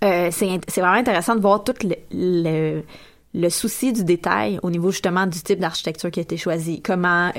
Euh, c'est vraiment intéressant de voir tout le, le, le souci du détail au niveau justement du type d'architecture qui a été choisi, comment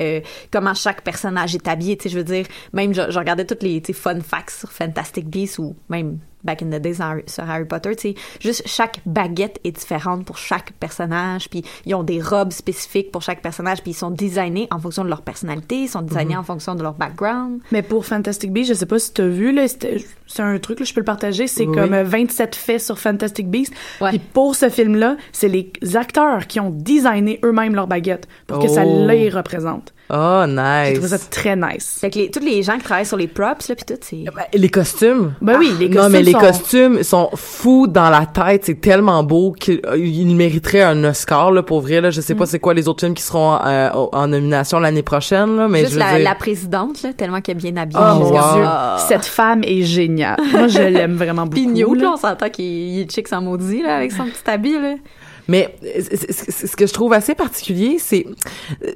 comment chaque personnage est habillé, tu sais, je veux dire, même je, regardais toutes les fun facts sur Fantastic Beasts ou même back in the days sur Harry, sur Harry Potter, tu sais, juste chaque baguette est différente pour chaque personnage, puis ils ont des robes spécifiques pour chaque personnage, puis ils sont designés en fonction de leur personnalité, ils sont designés Mhm. en fonction de leur background. Mais pour Fantastic Beasts, je sais pas si tu as vu, là, c'était- c'est un truc, là, je peux le partager, c'est Oui. comme euh, 27 faits sur Fantastic Beasts. Puis pour ce film-là, c'est les acteurs qui ont designé eux-mêmes leurs baguettes pour que ça Oh. les représente. Oh, J'ai nice. trouvé ça très nice. Fait que les, tous les gens qui travaillent sur les props, là, puis tout, c'est... Les costumes. Ben oui, les Non, costumes mais les sont- costumes sont fous dans la tête. C'est tellement beau qu'il il mériterait un Oscar, là, pour vrai. Là. Je sais pas Mm. c'est quoi les autres films qui seront euh, en nomination l'année prochaine, là, mais Juste je veux la, dire... la présidente, là, tellement qu'elle est bien habillée. Oh mon wow. dieu, cette femme est géniale. Moi, je l'aime vraiment beaucoup. Puis Newt, là. là, on s'entend qu'il il est chic sans maudit, là, avec son petit habit, là. Mais euh, ce que je trouve assez particulier, c'est euh,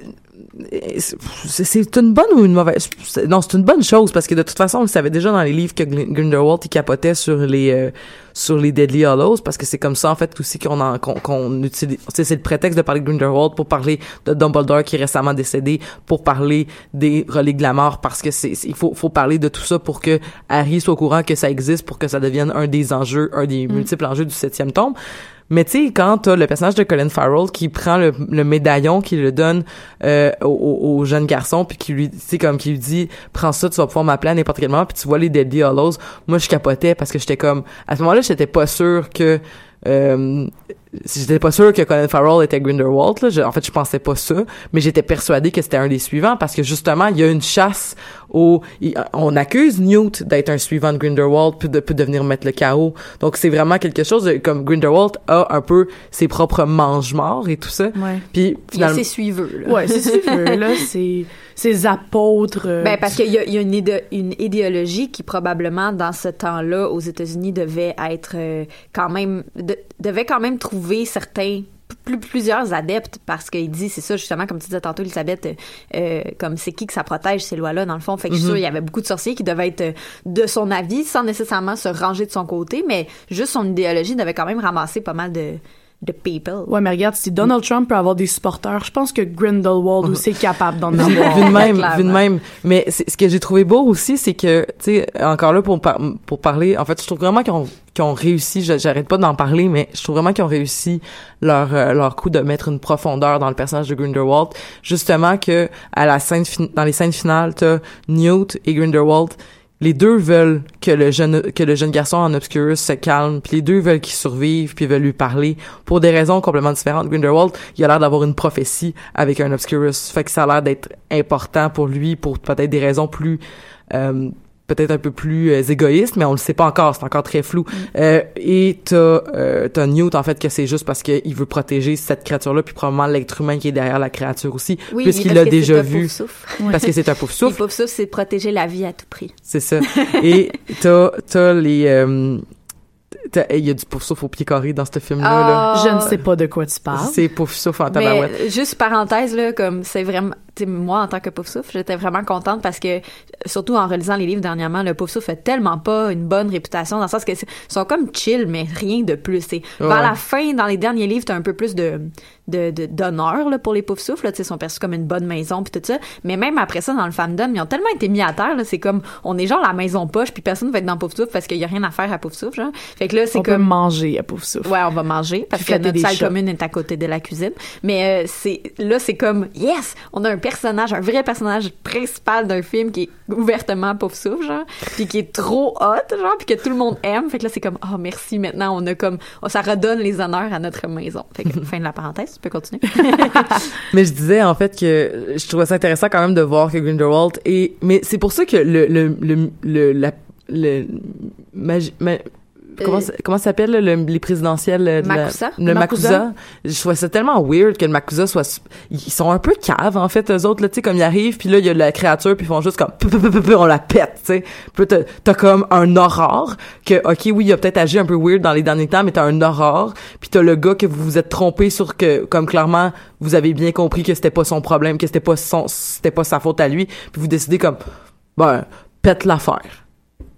c'est une bonne ou une mauvaise? Non c'est une bonne chose parce que de toute façon on le savait déjà dans les livres que Grindelwald il capotait sur les euh, sur les Deadly Hallows parce que c'est comme ça en fait aussi qu'on en qu'on qu'on utilise c'est le prétexte de parler de Grindelwald pour parler de Dumbledore qui est récemment décédé pour parler des reliques de la mort parce que c'est il faut faut parler de tout ça pour que Harry soit au courant que ça existe pour que ça devienne un des enjeux un des multiples enjeux du septième tome mais tu sais, quand t'as le personnage de Colin Farrell qui prend le, médaillon, qui le donne euh, au, au- jeune garçon, puis qui lui, tu comme qui lui dit, prends ça, tu vas pouvoir m'appeler à n'importe quel moment, puis tu vois les Deadly Hallows. Moi, je capotais parce que j'étais comme, à ce moment-là, j'étais pas sûr que euh, j'étais pas sûr que Colin Farrell était Grindelwald. Là. En fait, je pensais pas ça, mais j'étais persuadée que c'était un des suivants parce que justement, il y a une chasse au. il- on accuse Newt d'être un suivant de Grindelwald, puis de, puis de venir mettre le chaos. Donc c'est vraiment quelque chose de, comme Grindelwald a un peu ses propres mange-morts et tout ça. Ouais. Puis Il y a finalement, ses suiveux, là. Ouais, c'est sûr, là, c'est ses apôtres. euh, Ben, parce qu'il y a, il y a une, idé- une idéologie qui, probablement, dans ce temps-là, aux États-Unis, devait être euh, quand même... de- devait quand même trouver certains plus, plusieurs adeptes parce qu'il dit c'est ça justement comme tu disais tantôt Elisabeth euh, comme c'est qui que ça protège ces lois-là dans le fond fait que je suis Mhm. sûre il y avait beaucoup de sorciers qui devaient être euh, de son avis sans nécessairement se ranger de son côté mais juste son idéologie devait quand même ramasser pas mal de de people Ouais, mais regarde, si Donald Trump peut avoir des supporters, je pense que Grindelwald aussi est capable d'en avoir. vu de même, vu de même. Mais ce que j'ai trouvé beau aussi, c'est que, tu sais, encore là pour par- pour parler, en fait, je trouve vraiment qu'ils ont, qu'ils ont réussi. j'a- J'arrête pas d'en parler, mais je trouve vraiment qu'ils ont réussi leur euh, leur coup de mettre une profondeur dans le personnage de Grindelwald. Justement que à la scène dans les scènes finales, t'as Newt et Grindelwald. Les deux veulent que le jeune que le jeune garçon en Obscurus se calme, puis les deux veulent qu'il survive, puis veulent lui parler pour des raisons complètement différentes. Grindelwald, il a l'air d'avoir une prophétie avec un Obscurus, fait que ça a l'air d'être important pour lui pour peut-être des raisons plus euh, peut-être un peu plus euh, égoïstes, mais on le sait pas encore, c'est encore très flou. Euh, et t'as euh, t'as Newt en fait que c'est juste parce qu'il veut protéger cette créature-là, puis probablement l'être humain qui est derrière la créature aussi, Oui, puisqu'il parce l'a que c'est déjà un vu. pauvre souffle. Parce que c'est un pauvre Les souffle. pauvres souffles, c'est protéger la vie à tout prix C'est ça. Et t'as, t'as les, euh, t'as- il y a du pauvre souffle au pied carré dans ce film-là, là. Ah. Je ne sais pas de quoi tu parles. C'est pauvre souffle en tabarouette. juste parenthèse là, comme c'est vraiment, tu sais, moi en tant que pauvre souffle, j'étais vraiment contente parce que surtout en relisant les livres dernièrement, le pauvre souffle fait tellement pas une bonne réputation dans le sens que sont comme chill mais rien de plus. Ouais. Vers la fin, dans les derniers livres, t'as un peu plus de de de- d'honneur là pour les pauvres souffles, ils sont perçus comme une bonne maison puis tout ça. Mais même après ça, dans le fandom, ils ont tellement été mis à terre là, c'est comme on est genre la maison poche puis personne va être dans pauvre souffle parce qu'il y a rien à faire à pauvre souffle, genre. Fait que là c'est On peut comme manger à pauvre souffle. Ouais, on va manger parce que notre salle chats. commune est à côté de la cuisine. Mais euh, c'est là, c'est comme yes, on a un personnage, un vrai personnage principal d'un film qui est ouvertement pauvre souffle, genre, puis qui est trop hot, genre, puis que tout le monde aime. Fait que là, c'est comme oh merci, maintenant on a comme oh, ça redonne les honneurs à notre maison. Fait que fin de la parenthèse, tu peux continuer. Mais je disais en fait que je trouvais ça intéressant quand même de voir que Grindelwald et mais c'est pour ça que le le le, le le comment, ça- comment ça s'appelle, le, les présidentielles euh, de la- Makusa? le Makusa? Makusa. Je trouvais ça tellement weird que le Makusa soit, ils sont un peu caves, en fait, eux autres, là, tu sais, comme ils arrivent, puis là, il y a la créature, puis ils font juste comme, on la pète, tu sais. Puis là, t'as- t'as comme un aurore, que, ok, oui, il a peut-être agi un peu weird dans les derniers temps, mais t'as un aurore, puis t'as le gars que vous vous êtes trompé sur que, comme clairement, vous avez bien compris que c'était pas son problème, que c'était pas son, c'était pas sa faute à lui, puis vous décidez comme, ben, pète l'affaire.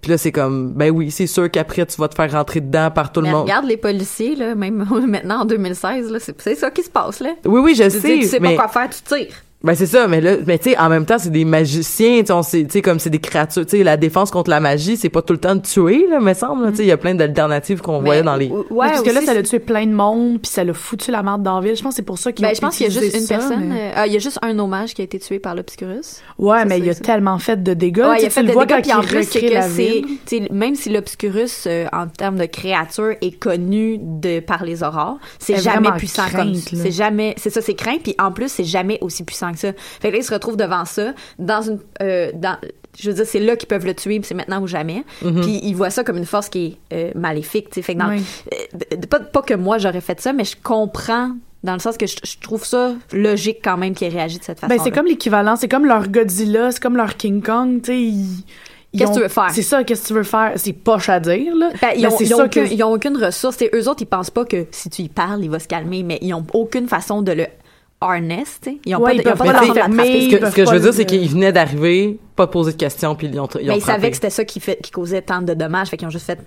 Puis là, c'est comme, ben oui, c'est sûr qu'après, tu vas te faire rentrer dedans par tout Mais le monde. regarde les policiers, là, même maintenant en 2016, là, c'est c'est ça qui se passe, là. Oui, oui, je Tu sais, dis, tu sais mais- pas quoi faire, tu tires. Ben c'est ça, mais là, mais tu sais, en même temps, c'est des magiciens, tu sais, comme c'est des créatures, tu sais, la défense contre la magie, c'est pas tout le temps de tuer, là, me semble, tu sais, il y a plein d'alternatives qu'on voyait dans les. Ouais, parce que là, ça a tué plein de monde, puis ça l'a foutu la merde dans la ville. Je pense que c'est pour ça qu'ils Ben, ont je pense qu'il y a juste une ça, personne. mais- euh, ah, il y a juste un hommage qui a été tué par l'Obscurus. Ouais, Ça, mais il a ça. tellement fait de dégâts. Ouais, il a fait tu des le vois dégâts, quand puis il en plus, c'est que la c'est, ville. tu sais, même si l'Obscurus, euh, en termes de créature, est connu de, par les aurores, c'est jamais puissant comme. C'est jamais, c'est ça, c'est craint, puis en plus, c'est jamais aussi puissant que ça. Fait que là, il se retrouve devant ça, dans une, euh, dans, je veux dire, c'est là qu'ils peuvent le tuer, c'est maintenant ou jamais. Mhm. Puis ils voient ça comme une force qui est euh, maléfique, tu sais. Fait que dans, Oui. euh, pas, pas que moi j'aurais fait ça, mais je comprends dans le sens que je, je trouve ça logique quand même qu'ils aient réagi de cette façon. Ben, c'est comme l'équivalent, c'est comme leur Godzilla, c'est comme leur King Kong, tu sais. ils- Qu'est-ce que tu veux faire? C'est ça, qu'est-ce que tu veux faire? C'est poche à dire, là. Ben, ils, Mais ont, c'est ils ont ça aucun- que- ils ont aucune ressource. Et eux autres, ils pensent pas que si tu y parles, il va se calmer, mais ils ont aucune façon de le harness, tu sais. Ils ont Ouais, pas de, ils ils ont pas de. Ce que, ce que je veux dire, c'est qu'ils venaient d'arriver, pas de poser de questions, puis ils ont, ils ont Mais ils savaient que c'était ça qui, fait, qui causait tant de dommages, fait qu'ils ont juste fait.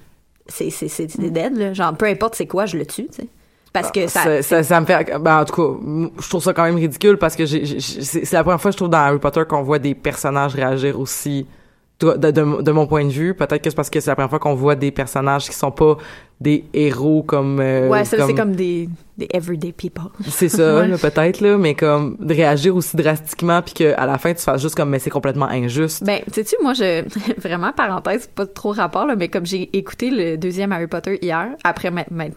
C'est c'est- c'est- c'est dead, là. Genre, peu importe c'est quoi, je le tue, tu sais. Parce que ça. ça, ça, ça me fait ben, en tout cas je trouve ça quand même ridicule parce que j'ai, j'ai- c'est la première fois je trouve dans Harry Potter qu'on voit des personnages réagir aussi de, de, de- de mon point de vue peut-être que c'est parce que c'est la première fois qu'on voit des personnages qui sont pas des héros comme euh, ouais, ça, c'est comme des, des everyday people. c'est ça Ouais. peut-être là mais comme de réagir aussi drastiquement puis que à la fin tu fasses juste comme mais c'est complètement injuste Ben, sais-tu, moi, je, vraiment, parenthèse, pas trop rapport, là, mais comme j'ai écouté le deuxième Harry Potter hier, après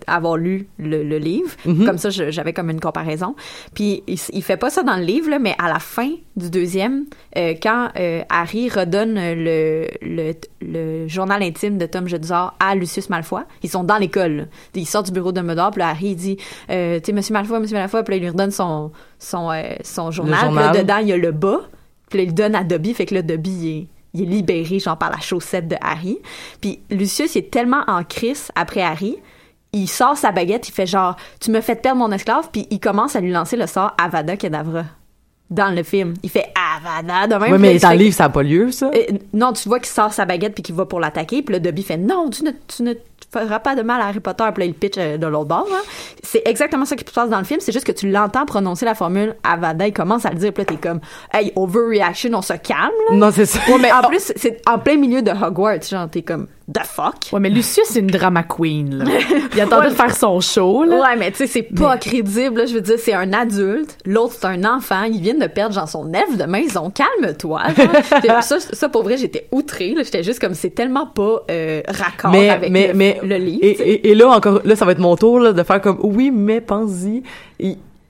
avoir lu le, le livre, Mhm. comme ça, j'avais comme une comparaison. Puis, il, il fait pas ça dans le livre, là, mais à la fin du deuxième, euh, quand euh, Harry redonne le, le, le journal intime de Tom Jedusor à Lucius Malfoy, ils sont dans l'école, là. Il sort du bureau de Dumbledore, puis là, Harry, il dit, euh, tu sais, Monsieur Malfoy, Monsieur Malfoy, puis là, il lui redonne son, son, euh, son journal, puis là, dedans, il y a le bas, puis là, il le donne à Dobby, fait que là, Dobby, il est, il est libéré, genre, par la chaussette de Harry. Puis Lucius, il est tellement en crise après Harry, il sort sa baguette, il fait genre, tu me fais perdre mon esclave, puis il commence à lui lancer le sort Avada Kedavra. Dans le film. Il fait Avada de même. ouais puis là, mais dans le livre ça a pas lieu ça euh, non, tu vois qu'il sort sa baguette puis qu'il va pour l'attaquer, puis là Dobby fait non, tu ne, tu ne feras pas de mal à Harry Potter, puis là il pitch euh, de l'autre bord. hein. C'est exactement ça qui se passe dans le film, c'est juste que tu l'entends prononcer la formule Avada, il commence à le dire, puis là t'es comme hey overreaction, on se calme. Là. non c'est ça Ouais, mais en plus c'est en plein milieu de Hogwarts, genre t'es comme the fuck? Ouais, mais Lucius, c'est une drama queen, là. Il attendait Ouais. de faire son show, là. Ouais, mais tu sais, c'est pas crédible. là. Je veux dire, c'est un adulte, l'autre c'est un enfant. Ils viennent de perdre genre son elfe de maison. Calme-toi. ça, ça, pour vrai, j'étais outrée. là. J'étais juste comme c'est tellement pas euh, raccord mais avec mais le, mais le livre. et, et là encore là ça va être mon tour là, de faire comme oui mais pense-y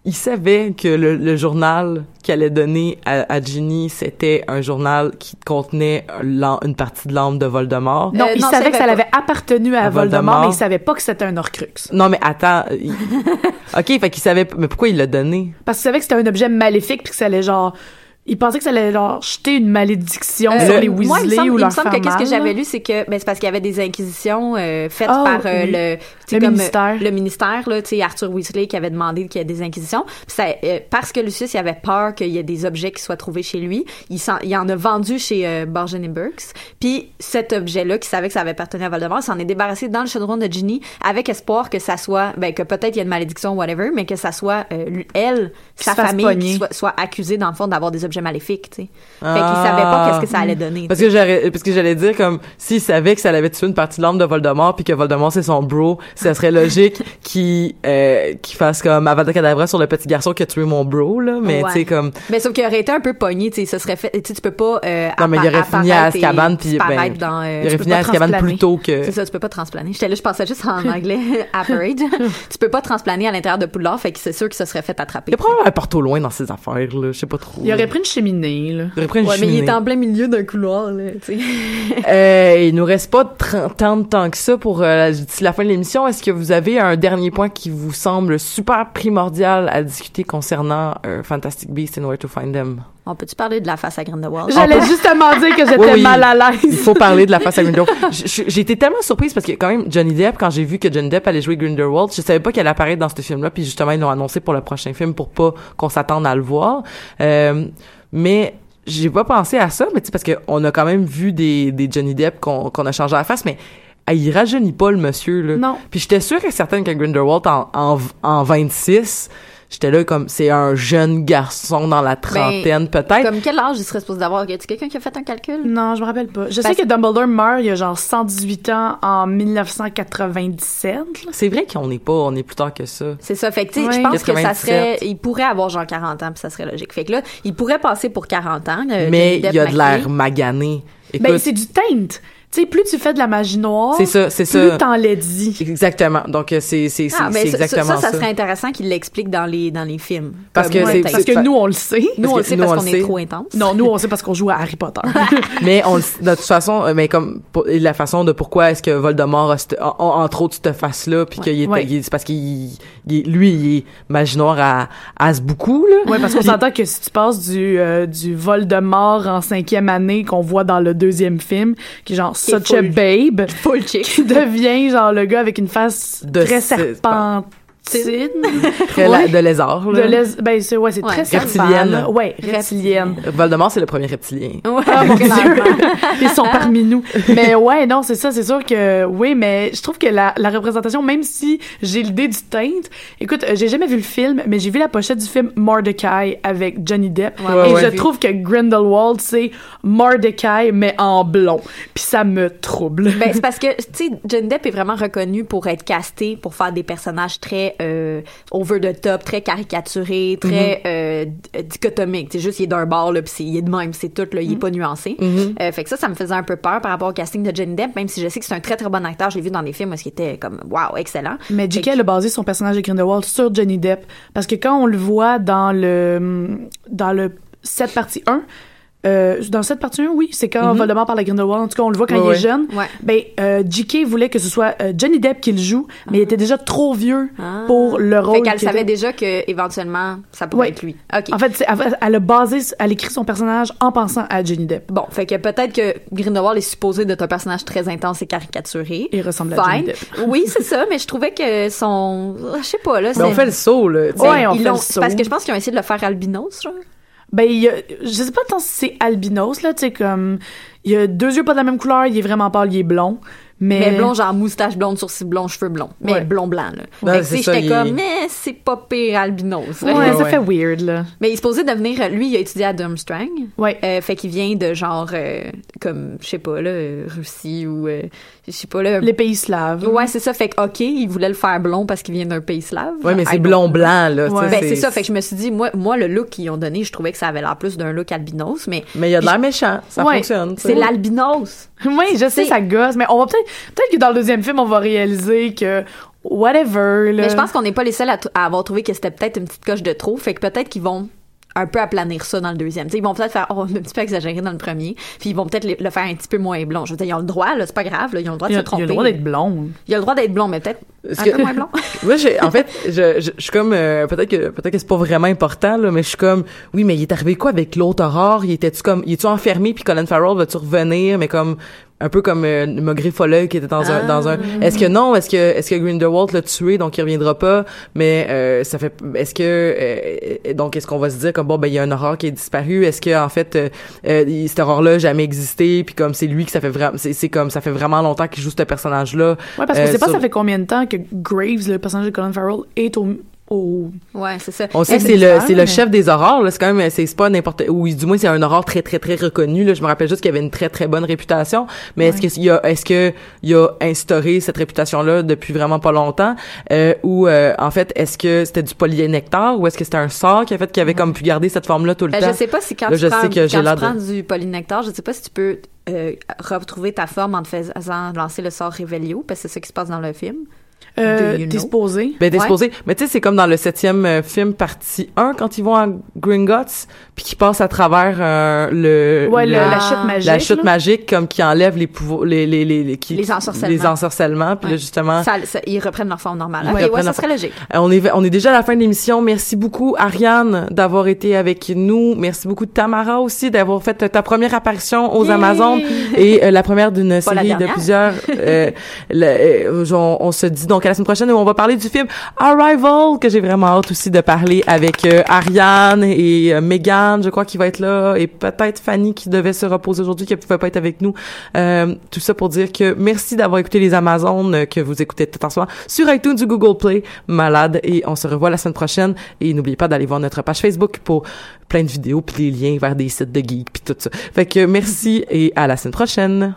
il, savait que le, le journal qu'il allait donner à, à Ginny c'était un journal qui contenait une partie de l'âme de Voldemort Non, Euh, il non, savait que ça avait l'avait appartenu à, À Voldemort, Voldemort. mais il savait pas que c'était un Horcrux. non mais attends il- ok fait qu'il savait mais pourquoi il l'a donné? Parce qu'il savait que c'était un objet maléfique, puis que ça allait genre... Il pensait que ça allait leur jeter une malédiction Euh, sur les moi, il me Weasley semble, ou il me leur semble que qu'est-ce que j'avais lu, c'est que ben, c'est parce qu'il y avait des inquisitions euh, faites Oh, par euh, oui. le, comme, ministère. le ministère là, tu sais Arthur Weasley qui avait demandé qu'il y ait des inquisitions. Ça, euh, parce que Lucius il avait peur qu'il y ait des objets qui soient trouvés chez lui, il, il en a vendu chez euh, Bargen et Burks. Puis cet objet-là, qui savait que ça avait appartenu à Voldemort, s'en est débarrassé dans le chaudron de Ginny avec espoir que ça soit, ben que peut-être il y a une malédiction whatever, mais que ça soit euh, elle, sa famille, qui soit, soit accusée dans le fond d'avoir des objets maléfiques. Tu sais. Fait qu'il Ah. savait pas qu'est-ce que ça allait donner. Parce que j'aurais, parce que j'allais dire comme s'il savait que ça allait tuer une partie de l'âme de Voldemort puis que Voldemort c'est son bro, ça serait logique qu'il euh, qu'il fasse comme Avada Kedavra sur le petit garçon qui a tué mon bro là, mais Ouais. tu sais comme Mais sauf qu'il aurait été un peu pogné, tu sais, ça serait fait, tu sais, tu peux pas, euh, Non, mais il aurait fini à Azkaban, puis, ben, dans, euh, il aurait fini à Azkaban plus tôt que- C'est ça, tu peux pas transplaner. J'étais là, je pensais juste en anglais, apparate. tu peux pas transplaner à l'intérieur de Poudlard, fait que c'est sûr que ça serait fait attraper. il y a probablement un porte au loin dans ses affaires là, je sais pas trop. Il aurait pris une cheminée, là. Pris une Ouais, mais il est en plein milieu d'un couloir, là, tu sais. Euh, il nous reste pas 30 ans de temps que ça pour euh, la fin de l'émission. Est-ce que vous avez un dernier point qui vous semble super primordial à discuter concernant euh, Fantastic Beasts and Where to Find Them? On peut-tu parler de la face à Grindelwald? J'allais justement dire que j'étais Oui, oui. mal à l'aise. Il faut parler de la face à Grindelwald. J'ai été tellement surprise parce que quand même Johnny Depp, quand j'ai vu que Johnny Depp allait jouer Grindelwald, je savais pas qu'elle apparaît dans ce film-là. Puis justement, ils l'ont annoncé pour le prochain film pour pas qu'on s'attende à le voir. Euh, mais j'ai pas pensé à ça, mais tu sais parce qu'on a quand même vu des, des Johnny Depp qu'on a changé la face, mais ah, il rajeunit pas le monsieur là. Non. Puis j'étais sûre que certaines que Grindelwald en, en, en 26, j'étais là comme c'est un jeune garçon dans la trentaine peut-être. Ben, Comme quel âge il serait supposé d'avoir? Y a-t-il quelqu'un qui a fait un calcul? Non, je me rappelle pas. Je Parce- sais que Dumbledore meurt il y a genre 118 ans en 1997. là. C'est vrai qu'on n'est pas, on est plus tard que ça. C'est ça. Fait que, tu sais, Ouais. je pense que ça 97. serait, il pourrait avoir genre 40 ans, puis ça serait logique. Fait que là, il pourrait passer pour 40 ans. euh, mais il y a de l'air magané. Écoute, Ben, c'est du teint. Tu sais, plus tu fais de la magie noire, c'est ça, c'est plus ça. t'en l'as dit. Exactement. Donc euh, c'est c'est c'est Ah, mais c'est ça, ça, exactement ça, ça. serait intéressent qu'il l'explique dans les, dans les films. Parce que peut-être. Parce que nous, on le sait. Nous, on le sait nous, parce on qu'on le est trop intense. Non, nous, on sait parce qu'on joue à Harry Potter. mais on le- de toute façon, euh, mais comme pour- la façon de pourquoi est-ce que Voldemort a, cette- a- a- entre autres cette face là, puis qu'il est, Ouais. il est- c'est parce qu'il lui il est magie noire à à ce beaucoup là. Ouais, parce qu'on s'entend que si tu passes du, euh, du vol de mort en cinquième année qu'on voit dans le deuxième film, qui est genre such a babe, Full chick. qui devient genre le gars avec une face De très serpentine. Très de lézard De ben, c'est, ouais, c'est Ouais. très Reptilienne. Ouais, reptilienne. Voldemort c'est le premier reptilien. Ouais, Ah mon Dieu, ils sont parmi nous. Mais ouais, non, c'est ça, c'est sûr que oui, mais je trouve que la, la représentation, même si j'ai l'idée du teint, écoute, euh, j'ai jamais vu le film, mais j'ai vu la pochette du film Mordecai avec Johnny Depp, Ouais, et ouais. je trouve que Grindelwald c'est Mordecai mais en blond, puis ça me trouble. Ben, c'est parce que, tu sais, Johnny Depp est vraiment reconnu pour être casté, pour faire des personnages très euh, over the top, très caricaturés, très euh, d- dichotomiques. C'est juste, il est d'un bord, là, puis c'est- il est de même, c'est tout, là, il est pas nuancé. Euh, fait que ça, ça me faisait un peu peur par rapport au casting de Johnny Depp, même si je sais que c'est un très, très bon acteur. Je l'ai vu dans des films où il était comme, wow, excellent. Mais J.K. a basé son personnage de Grindelwald sur Johnny Depp parce que quand on le voit dans le dans le 7 partie 1 euh, dans cette partie 1, oui, c'est quand Voldemort parle à Grindelwald. En tout cas, on le voit quand Ouais, il est jeune. Ouais. Ben, euh, J.K. voulait que ce soit euh, Johnny Depp qui le joue, mais il était déjà trop vieux Ah. pour le rôle. Fait qu'elle savait était. déjà que éventuellement ça pourrait Ouais. être lui. OK. En fait, elle, elle a basé, elle écrit son personnage en pensant à Johnny Depp. Bon, fait que peut-être que Grindelwald est supposé d'être un personnage très intense et caricaturé. Il ressemble à Johnny. Depp. Oui, c'est ça, mais je trouvais que son... Je sais pas, là, Mais on fait le saut là. Ouais, on ils fait le saut. Parce que je pense qu'ils ont essayé de le faire albinos, genre. Ben, il y a, je sais pas tant si c'est albinos, là, tu sais, comme, il a deux yeux pas de la même couleur, il est vraiment pâle, il est blond. Mais, Mais blond, genre moustache blonde, sourcils blonds, cheveux blonds. Mais Ouais. blond blanc, là. Ouais, Fait que, j'étais est- comme, mais c'est pas pire albinos. Ouais, Ouais, ça ouais. fait weird, là. Mais il est supposé devenir, lui, il a étudié à Durmstrang. Ouais. Euh, fait qu'il vient de genre, euh, comme, je sais pas, là, euh, Russie ou, euh, je sais pas, là. Les pays slaves. Ouais, c'est ça. Fait que, OK, il voulait le faire blond parce qu'il vient d'un pays slave. Ouais, mais c'est blond blanc là. tu sais, Ouais. Ben, c'est ça. Fait que je me suis dit, moi, moi, le look qu'ils ont donné, je trouvais que ça avait l'air plus d'un look albinos, mais Mais il y a de l'air méchant, ça Ouais. fonctionne. c'est l'albinos. Oui, je sais, ça gosse, mais on va peut-être, peut-être que dans le deuxième film, on va réaliser que, whatever, là. Mais je pense qu'on n'est pas les seuls à, t- à avoir trouvé que c'était peut-être une petite coche de trop. Fait que peut-être qu'ils vont un peu aplanir ça dans le deuxième. Ils vont peut-être faire, oh, on a un petit peu exagéré dans le premier, puis ils vont peut-être le, faire un petit peu moins blond. Je veux dire, ils ont le droit, là, c'est pas grave, là, ils ont le droit de il, se tromper. a le droit d'être blond. Il a le droit d'être blond, mais peut-être Est-ce un que- peu moins blond. Moi, j'ai, en fait, je, je, je suis comme, euh, peut-être que, peut-être que c'est pas vraiment important, là, mais je suis comme, oui, mais il est arrivé quoi avec l'autre aurore? Il était-tu comme, il est-tu enfermé puis Colin Farrell va-tu revenir? Mais comme, un peu comme euh, Maugrey Folleuil qui était dans un, dans un, est-ce que non? Est-ce que, est-ce que Grindelwald l'a tué donc il reviendra pas? Mais, euh, ça fait, est-ce que, euh, donc est-ce qu'on va se dire comme bon, ben, il y a un aurore qui est disparu? Est-ce que, en fait, euh, euh, cette aurore-là a jamais existé? Puis comme c'est lui que ça fait vraiment, c'est, c'est comme, ça fait vraiment longtemps qu'il joue ce personnage-là. Ouais, parce qu'on Euh, sait pas sur- ça fait combien de temps que Graves, le personnage de Colin Farrell, est au, au... Ouais, c'est ça. On sait que c'est le, c'est le chef des horreurs, là. C'est quand même, c'est pas n'importe, ou du moins c'est un horreur très, très, très reconnu, là. Je me rappelle juste qu'il avait une très, très bonne réputation. Mais est-ce qu'il a, est-ce que il a instauré cette réputation-là depuis vraiment pas longtemps? Euh, ou, euh, en fait, est-ce que c'était du polynectar ou est-ce que c'était un sort qui a fait qu'il avait comme pu garder cette forme-là tout le Ben, temps? je sais pas si quand Là, tu je prends, sais que j'ai quand tu prends de- du polynectar, je sais pas si tu peux euh, retrouver ta forme en te faisant lancer le sort Revelio, parce que c'est ça qui se passe dans le film. Euh, you know? supposé. Ben, Ouais. supposé. Mais tu sais, c'est comme dans le septième euh, film partie 1, quand ils vont à Gringotts, puis qu'ils passent à travers euh, le... Ouais, le- la chute magique. La chute là. magique, comme qui enlève les pouvoirs, les, les, les, les, qui- Les ensorcellements. Les ensorcellements, puis là, Ouais. justement... Ça, ça- ils reprennent leur forme normale. Ouais, reprennent ça serait logique. Euh, On est, on est déjà à la fin de l'émission. Merci beaucoup, Ariane, d'avoir été avec nous. Merci beaucoup, Tamara aussi, d'avoir fait ta première apparition aux Yay! Amazones et euh, la première d'une série de plusieurs. le- euh, on, on se dit donc à la semaine prochaine où on va parler du film Arrival, que j'ai vraiment hâte aussi de parler avec euh, Ariane et euh, Megan, je crois qu'il va être là, et peut-être Fanny qui devait se reposer aujourd'hui, qui ne pouvait pas être avec nous. Euh, tout ça pour dire que merci d'avoir écouté les Amazones, euh, que vous écoutez tout en moment sur iTunes du Google Play, malade, et on se revoit la semaine prochaine. Et n'oubliez pas d'aller voir notre page Facebook pour plein de vidéos puis des liens vers des sites de geeks puis tout ça. Fait que merci et à la semaine prochaine.